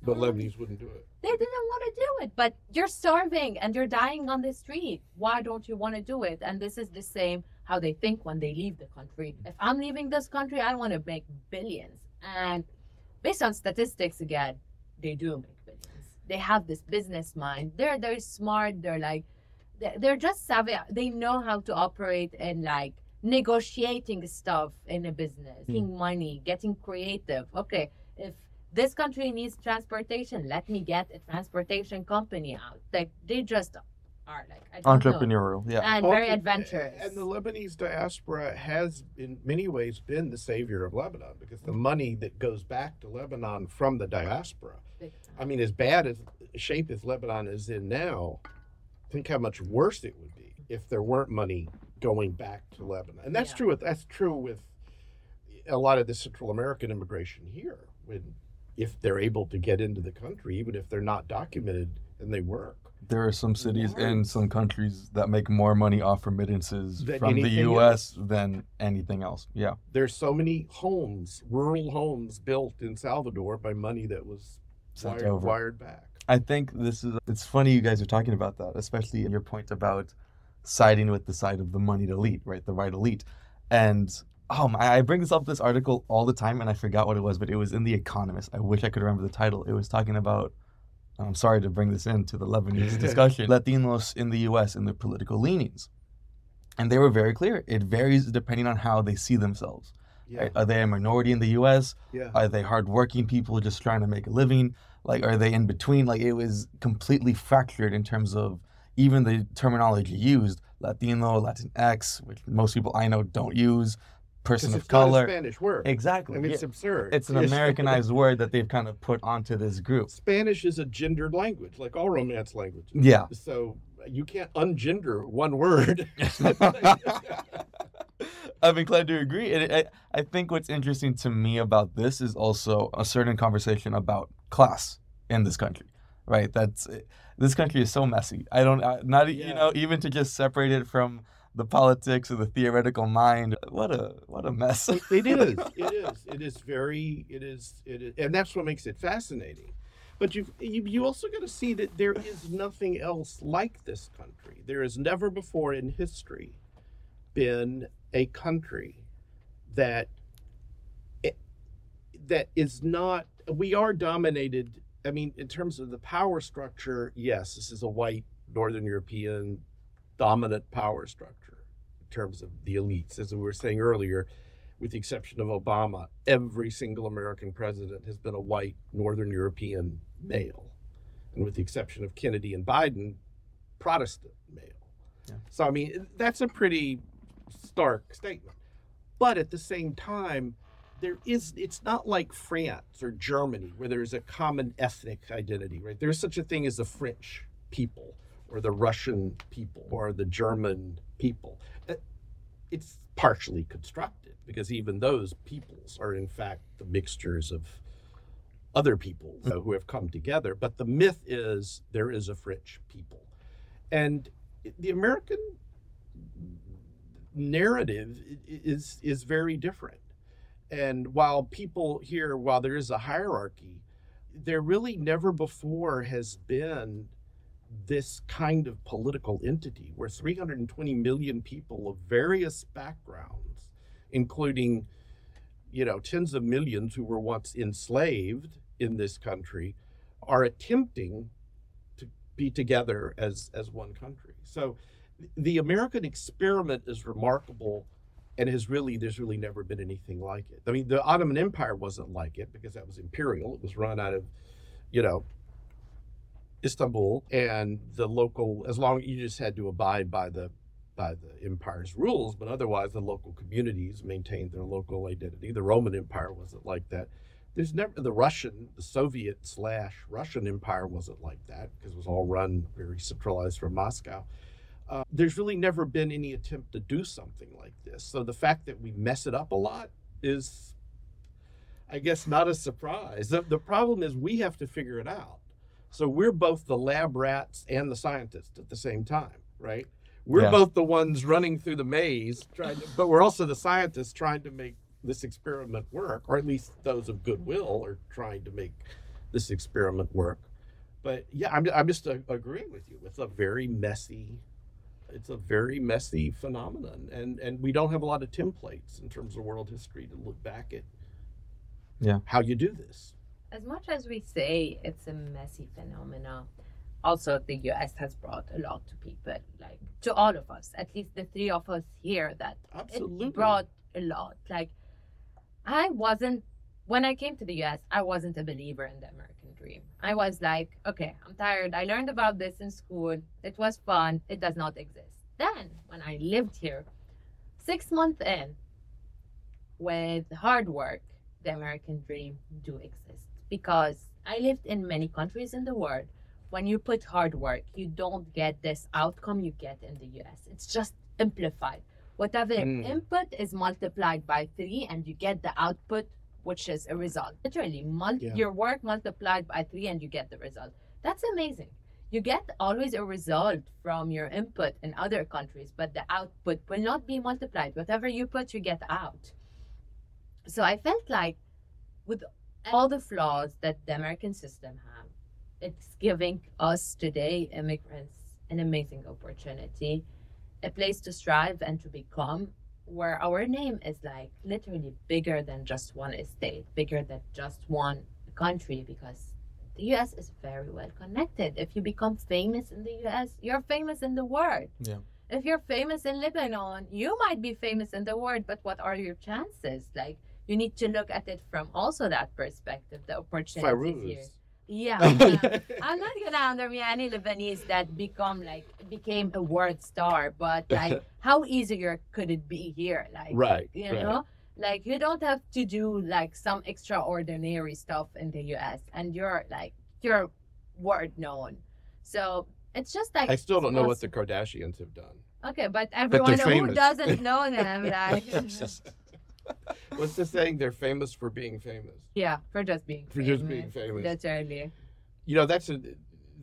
but Lebanese wouldn't do it. they didn't want to do it but you're starving and you're dying on the street why don't you want to do it and this is the same how they think when they leave the country. If i'm leaving this country i want to make billions. And based on statistics again they do make billions. They have this business mind. They're they're smart. They're like they- they're just savvy. They know how to operate and like negotiating stuff in a business hmm. getting money getting creative. Okay if this country needs transportation let me get a transportation company out. Like they just are like I don't know. Entrepreneurial, yeah. and very adventurous And the Lebanese diaspora has, in many ways, been the savior of Lebanon because the money that goes back to Lebanon from the diaspora. I mean, as bad as shape as Lebanon is in now, think how much worse it would be if there weren't money going back to Lebanon. And that's Yeah. true. With, that's true with a lot of the Central American immigration here. When if they're able to get into the country, even if they're not documented and they work. There are some cities Large. and some countries that make more money off remittances Than from the anything U.S. than anything else. Yeah, there's so many homes, rural homes built in Salvador by money that was Sent wired, wired back. I think this is. It's funny you guys are talking about that, especially your point about siding with the side of the moneyed elite, right? The right elite, and oh, I bring this up this article all the time, and I forgot what it was, but it was in the Economist. I wish I could remember the title. It was talking about. I'm sorry to bring this into the Lebanese discussion. Latinos in the U.S. and their political leanings, and they were very clear. It varies depending on how they see themselves. Yeah, Right? Are they a minority in the U.S.? yeah. Are they hardworking people just trying to make a living? Like, are they in between? Like, it was completely fractured in terms of even the terminology used Latino, Latinx, which most people I know don't use, person of it's not a color. Spanish word. Exactly. I mean, it's yeah. absurd. It's an Americanized word that they've kind of put onto this group. Spanish is a gendered language, like all Romance languages. Yeah. So you can't ungender one word. I'm inclined to agree. And I, I think what's interesting to me about this is also a certain conversation about class in this country, right? That's this country is so messy. I don't, I- not e- you know, even to just separate it from the politics or the theoretical mind. What a what a mess. it is. It is. It is very. It is. It is, and that's what makes it fascinating. But you you you also got to see that there is nothing else like this country. There has never before in history been a country that it, that is not. We are dominated. I mean, in terms of the power structure, yes, this is a white Northern European dominant power structure terms of the elites. As we were saying earlier, with the exception of Obama, every single American president has been a white Northern European male. And with the exception of Kennedy and Biden, Protestant male. Yeah. So, I mean, that's a pretty stark statement. But at the same time, there is, it's not like France or Germany where there's a common ethnic identity, right? There's such a thing as the French people or the Russian people or the German people. Uh, It's partially constructed because even those peoples are, in fact, the mixtures of other peoples uh, who have come together. But the myth is there is a French people. And the American narrative is is very different. And while people here, while there is a hierarchy, there really never before has been this kind of political entity where 320 million people of various backgrounds, including, you know, tens of millions who were once enslaved in this country, are attempting to be together as as one country. So the American experiment is remarkable and has really there's really never been anything like it. I mean, the Ottoman Empire wasn't like it because that was imperial. It was run out of, you know, Istanbul, and the local, as long you just had to abide by the by the empire's rules, but otherwise the local communities maintained their local identity. The Roman Empire wasn't like that. There's never the Russian, the Soviet slash Russian Empire wasn't like that because it was all run very centralized from Moscow. Uh, there's really never been any attempt to do something like this. So the fact that we mess it up a lot is, I guess, not a surprise. The, the problem is we have to figure it out. So we're both the lab rats and the scientists at the same time, right? We're Yeah. both the ones running through the maze, trying to, but we're also the scientists trying to make this experiment work, or at least those of goodwill are trying to make this experiment work. But yeah, I'm, I'm just uh, agreeing with you. It's a very messy, it's a very messy phenomenon, and and we don't have a lot of templates in terms of world history to look back at. Yeah. how you do this. As much as we say it's a messy phenomena, also the US has brought a lot to people, like to all of us, at least the three of us here, that Absolutely. it brought a lot. Like, I wasn't, when I came to the US, I wasn't a believer in the American dream. I was like, okay, I'm tired. I learned about this in school. It was fun. It does not exist. Then, when I lived here, six months in, with hard work, the American dream do exist. Because I lived in many countries in the world. When you put hard work, you don't get this outcome you get in the US. It's just amplified. Whatever Mm. input is multiplied by three, and you get the output, which is a result. Literally, mul- Yeah. your work multiplied by three, and you get the result. That's amazing. You get always a result from your input in other countries, but the output will not be multiplied. Whatever you put, you get out. So I felt like, with all the flaws that the American system have, it's giving us today immigrants an amazing opportunity, a place to strive and to become, where our name is like literally bigger than just one estate, bigger than just one country, because the US is very well connected. If you become famous in the US, you're famous in the world. Yeah. If you're famous in Lebanon, you might be famous in the world, but what are your chances? Like, you need to look at it from also that perspective, the opportunities here. Yeah. yeah. I'm not gonna undermine any Lebanese that become like became a world star, but like how easier could it be here? Like right. you right. know? Like you don't have to do like some extraordinary stuff in the US and you're like you're world known. So it's just like I still don't know what the Kardashians have done. Okay, but everyone who doesn't know them, like, What's the saying? They're famous for being famous. yeah, for just being For just being famous. That's Literally. You know, that's a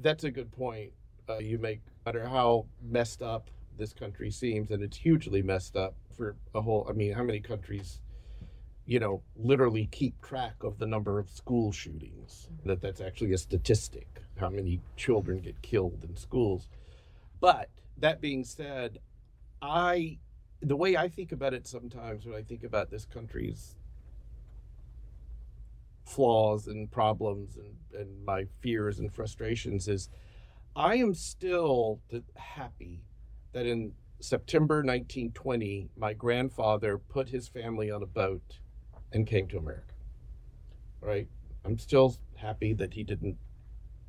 that's a good point uh, you make. No matter how messed up this country seems, and it's hugely messed up for a whole. I mean, how many countries, you know, literally keep track of the number of school shootings? That that's actually a statistic. How many children get killed in schools? But that being said, I the way I think about it sometimes when I think about this country's flaws and problems and, and my fears and frustrations is I am still happy that in September 1920, my grandfather put his family on a boat and came to America. Right? I'm still happy that he didn't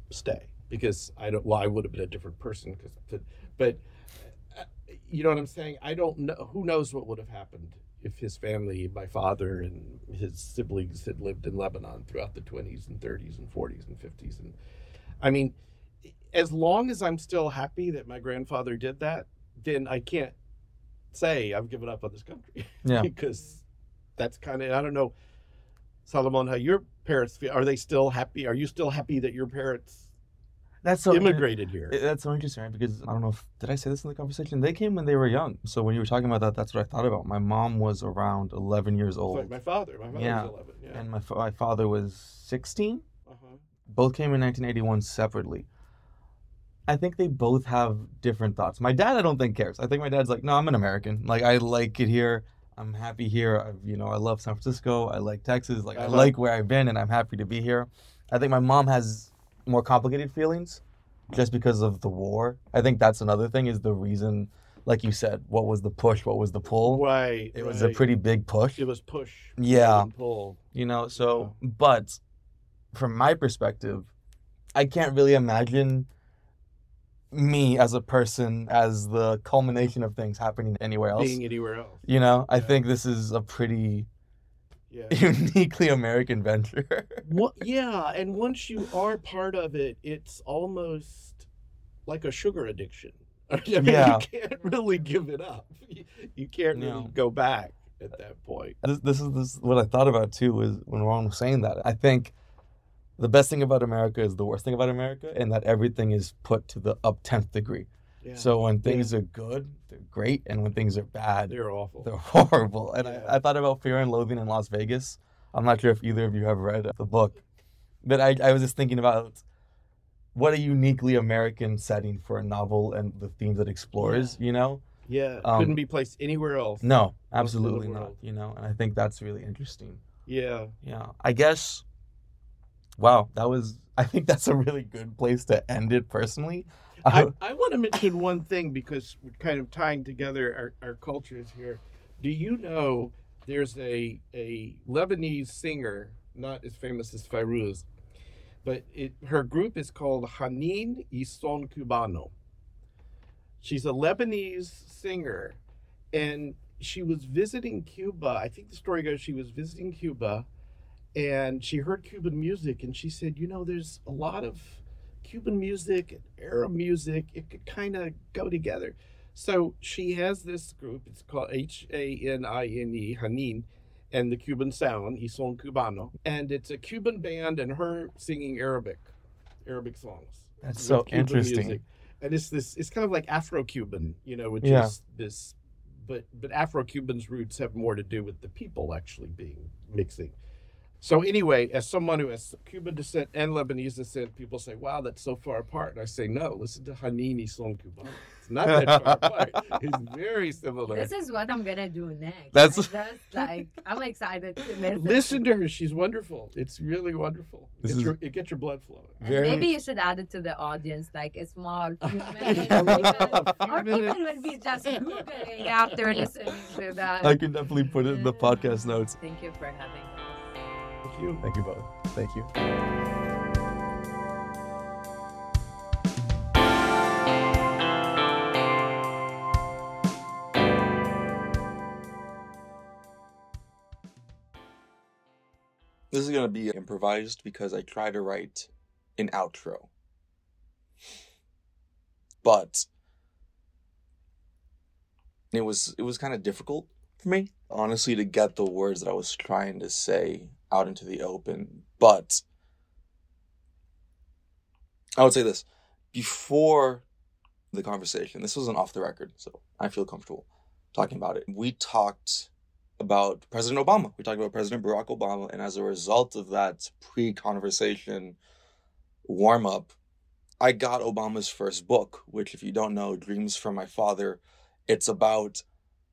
stay because I don't, well, I would have been a different person because, but uh, you know what I'm saying? I don't know. Who knows what would have happened if his family, my father and his siblings had lived in Lebanon throughout the 20s and 30s and 40s and 50s. And I mean, as long as I'm still happy that my grandfather did that, then I can't say I've given up on this country. Yeah. because that's kind of, I don't know, Salomón, how your parents feel. Are they still happy? Are you still happy that your parents That's so immigrated here? That's so interesting, right? Because I don't know if did I say this in the conversation. They came when they were young. So when you were talking about that, that's what I thought about. My mom was around 11 years old, like my father. My father Yeah. was 11. Yeah. and my my father was 16. uh-huh. Both came in 1981 separately. I think they both have different thoughts. My dad, I don't think cares. I think my dad's like, no, I'm an American. Like I like it here. I'm happy here. I, you know, I love San Francisco. I like Texas. Like I, I like where I've been, and I'm happy to be here. I think my mom has more complicated feelings, just because of the war. I think that's another thing. Is the reason, like you said, what was the push? What was the pull? Right. It was a pretty big push. It was push. Yeah. Pull. you know so but from my perspective I can't really imagine me as a person as the culmination of things happening anywhere else. Being anywhere else. You know, I think this is a pretty Yeah. uniquely American venture. What, yeah, and once you are part of it, it's almost like a sugar addiction. I mean, Yeah. you can't really give it up. You, you can't really go back at that point. this, this is this is what I thought about too was when Rawan was saying that. I think the best thing about America is the worst thing about America, and that everything is put to the up tenth degree. Yeah. So when things are good, they're great, and when things are bad, they're awful. they're horrible. And Yeah. I, I thought about Fear and Loathing in Las Vegas. I'm not sure if either of you have read the book, but I, I was just thinking about what a uniquely American setting for a novel and the themes it explores. You know? yeah, um, couldn't be placed anywhere else. No, Most of the absolutely not. You know, and I think that's really interesting. Yeah. Yeah, I guess. Wow, that was. I think that's a really good place to end it. Personally, I, uh-huh. I want to mention one thing because we're kind of tying together our, our cultures here. Do you know there's a a Lebanese singer, not as famous as Fairuz, but it her group is called Hanine Y Son Cubano. She's a Lebanese singer, and she was visiting Cuba. I think the story goes she was visiting Cuba, and she heard Cuban music, and she said, "You know, there's a lot of Cuban music and Arab music. It could kind of go together." So she has this group. It's called H A N I N E Hanine, and the Cuban sound Y Son Cubano, and it's a Cuban band and her singing Arabic, Arabic songs. that's so Cuban interesting. music. And it's this. It's kind of like Afro-Cuban, you know, which Yeah. is this. But but Afro-Cuban's roots have more to do with the people actually being mixing. So anyway, as someone who has Cuban descent and Lebanese descent, people say, "Wow, that's so far apart." And I say, "No, listen to Hanine Y Son Cubano. It's not that far apart. It's very similar." This is what I'm gonna do next. That's- just like I'm excited to listen. Listen to her; she's wonderful. It's really wonderful. This It's is- your, it gets your blood flowing. Very- Maybe you should add it to the audience, like a small few minutes, Yeah, even- a or minutes. even when we just googling after listening to that. I can definitely put it in the podcast notes. Thank you for having us. Thank you. Thank you both. Thank you. This is going to be improvised because I try to write an outro. But it was it was kind of difficult for me, honestly, to get the words that I was trying to say out into the open. But I would say this before the conversation. This wasn't off the record, so I feel comfortable talking about it. We talked about President Obama. We talked about President Barack Obama, and as a result of that pre-conversation warm up, I got Obama's first book, which, if you don't know, Dreams from My Father. It's about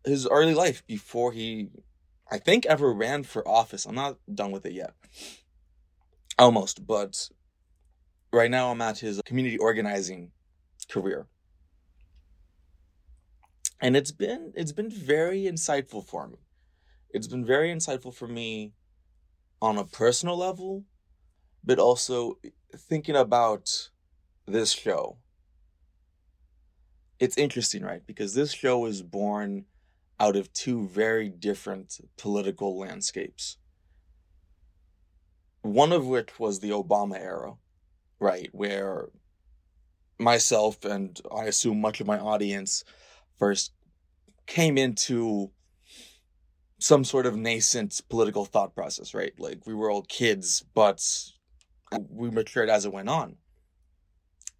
his early life before he, I think, ever ran for office. I'm not done with it yet. Almost, but right now I'm at his community organizing career. And it's been it's been very insightful for me it's been very insightful for me on a personal level, but also thinking about this show. It's interesting, right? Because this show was born out of two very different political landscapes. One of which was the Obama era, right? Where myself and I assume much of my audience first came into some sort of nascent political thought process, right? Like we were all kids, but we matured as it went on.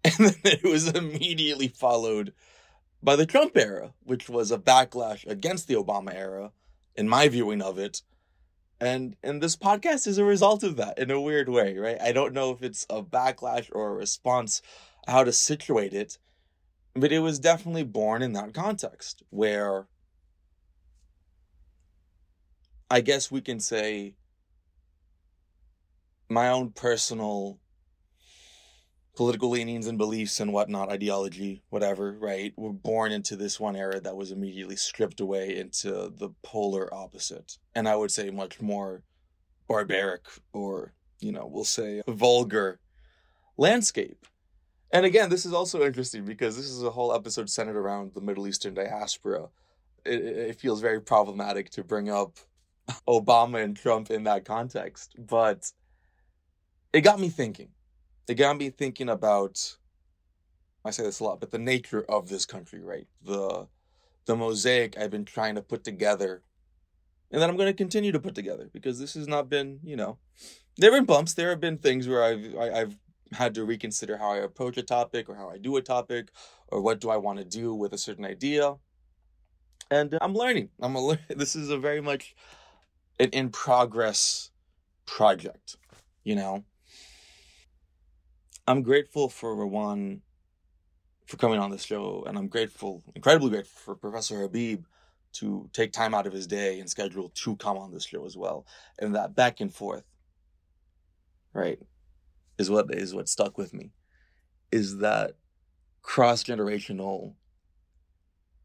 And then it was immediately followed by the Trump era, which was a backlash against the Obama era, in my viewing of it. And and this podcast is a result of that in a weird way, right? I don't know if it's a backlash or a response, how to situate it, but it was definitely born in that context where I guess we can say my own personal political leanings and beliefs and whatnot, ideology, whatever, right, were born into this one era that was immediately stripped away into the polar opposite. And I would say much more barbaric or, you know, we'll say vulgar landscape. And again, this is also interesting because this is a whole episode centered around the Middle Eastern diaspora. It, it feels very problematic to bring up Obama and Trump in that context, but it got me thinking. It got me thinking about I say this a lot, but the nature of this country, right? The the mosaic I've been trying to put together and that I'm going to continue to put together because this has not been, you know, there have been bumps. There have been things where I've I, have i have had to reconsider how I approach a topic or how I do a topic or what do I want to do with a certain idea. And I'm learning. I'm a this is a very much an in progress project, you know. I'm grateful for Rawan for coming on this show, and I'm grateful, incredibly grateful for Professor Habeeb to take time out of his day and schedule to come on this show as well. And that back and forth, right, is what is what stuck with me. Is that cross generational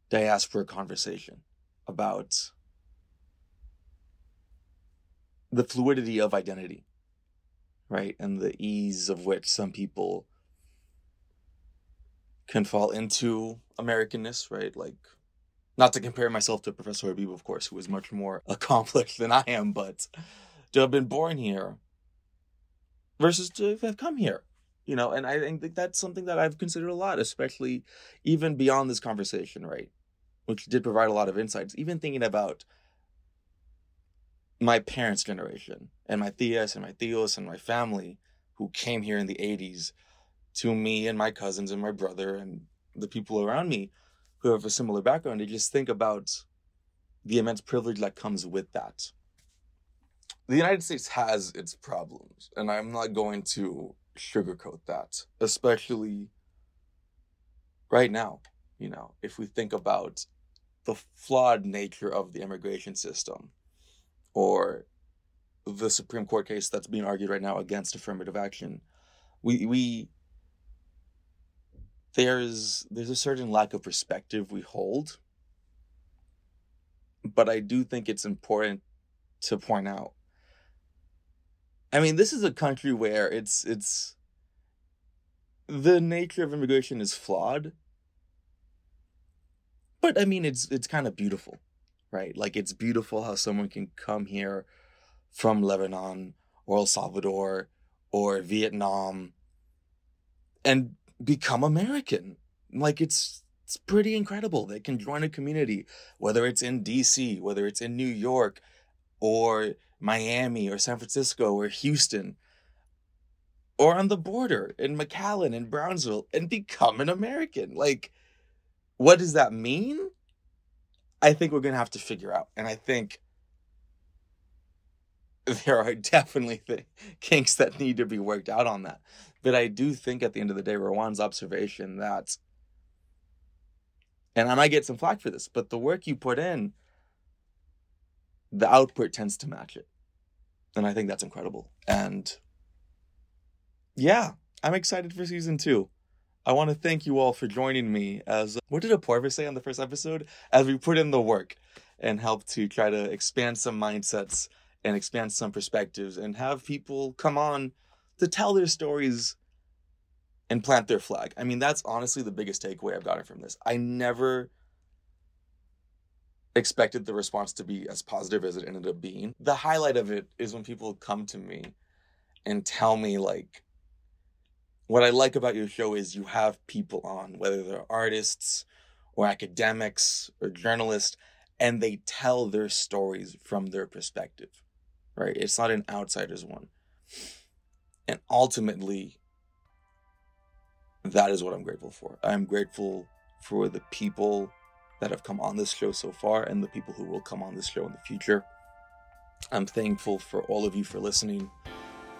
diaspora conversation about the fluidity of identity, right? And the ease of which some people can fall into Americanness, right? Like, not to compare myself to Professor Habeeb, of course, who is much more accomplished than I am, but to have been born here versus to have come here, you know, and I think that's something that I've considered a lot, especially even beyond this conversation, right? Which did provide a lot of insights, even thinking about my parents' generation and my tias and my tios and my family who came here in the 80s to me and my cousins and my brother and the people around me who have a similar background to just think about the immense privilege that comes with that. The United States has its problems, and I'm not going to sugarcoat that, especially right now. You know, if we think about the flawed nature of the immigration system or the Supreme Court case that's being argued right now against affirmative action, we we there's there's a certain lack of perspective we hold. But i do think it's important to point out i mean this is a country where it's it's the nature of immigration is flawed. But i mean it's it's kind of beautiful right like it's beautiful how someone can come here from lebanon or el salvador or vietnam and become American. Like it's it's pretty incredible. They can join a community, whether it's in DC, whether it's in New York, or Miami, or San Francisco, or Houston, or on the border in McAllen and Brownsville, and become an American. Like, what does that mean? I think we're gonna have to figure out. And I think there are definitely th- kinks that need to be worked out on that. But I do think at the end of the day, Rawan's observation that, and I might get some flack for this, but the work you put in, the output tends to match it. And I think that's incredible. And yeah, I'm excited for season two. I want to thank you all for joining me as uh, what did Apoorva say on the first episode? As we put in the work and help to try to expand some mindsets and expand some perspectives and have people come on to tell their stories and plant their flag. I mean, that's honestly the biggest takeaway I've gotten from this. I never expected the response to be as positive as it ended up being. The highlight of it is when people come to me and tell me like what I like about your show is you have people on, whether they're artists or academics or journalists, and they tell their stories from their perspective right? It's not an outsider's one. And ultimately, that is what I'm grateful for. I'm grateful for the people that have come on this show so far and the people who will come on this show in the future. I'm thankful for all of you for listening.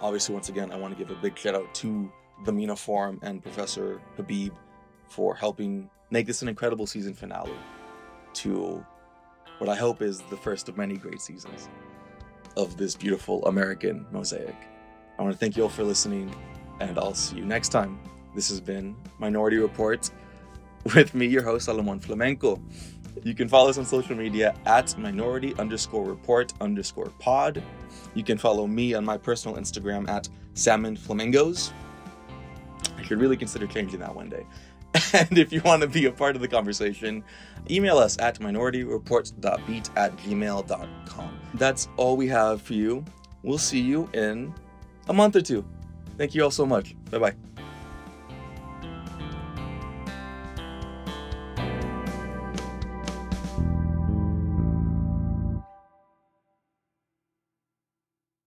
Obviously, once again, I want to give a big shout out to the MENA Forum and Professor Habeeb for helping make this an incredible season finale to what I hope is the first of many great seasons of this beautiful American mosaic. I want to thank you all for listening, and I'll see you next time. This has been Minority Report with me, your host, Salomón Flamenco. You can follow us on social media at minority underscore report underscore pod. You can follow me on my personal Instagram at salmon flamingos. I should really consider changing that one day. And if you want to be a part of the conversation, email us at minorityreports.beat at gmail.com. That's all we have for you. We'll see you in a month or two. Thank you all so much. Bye bye.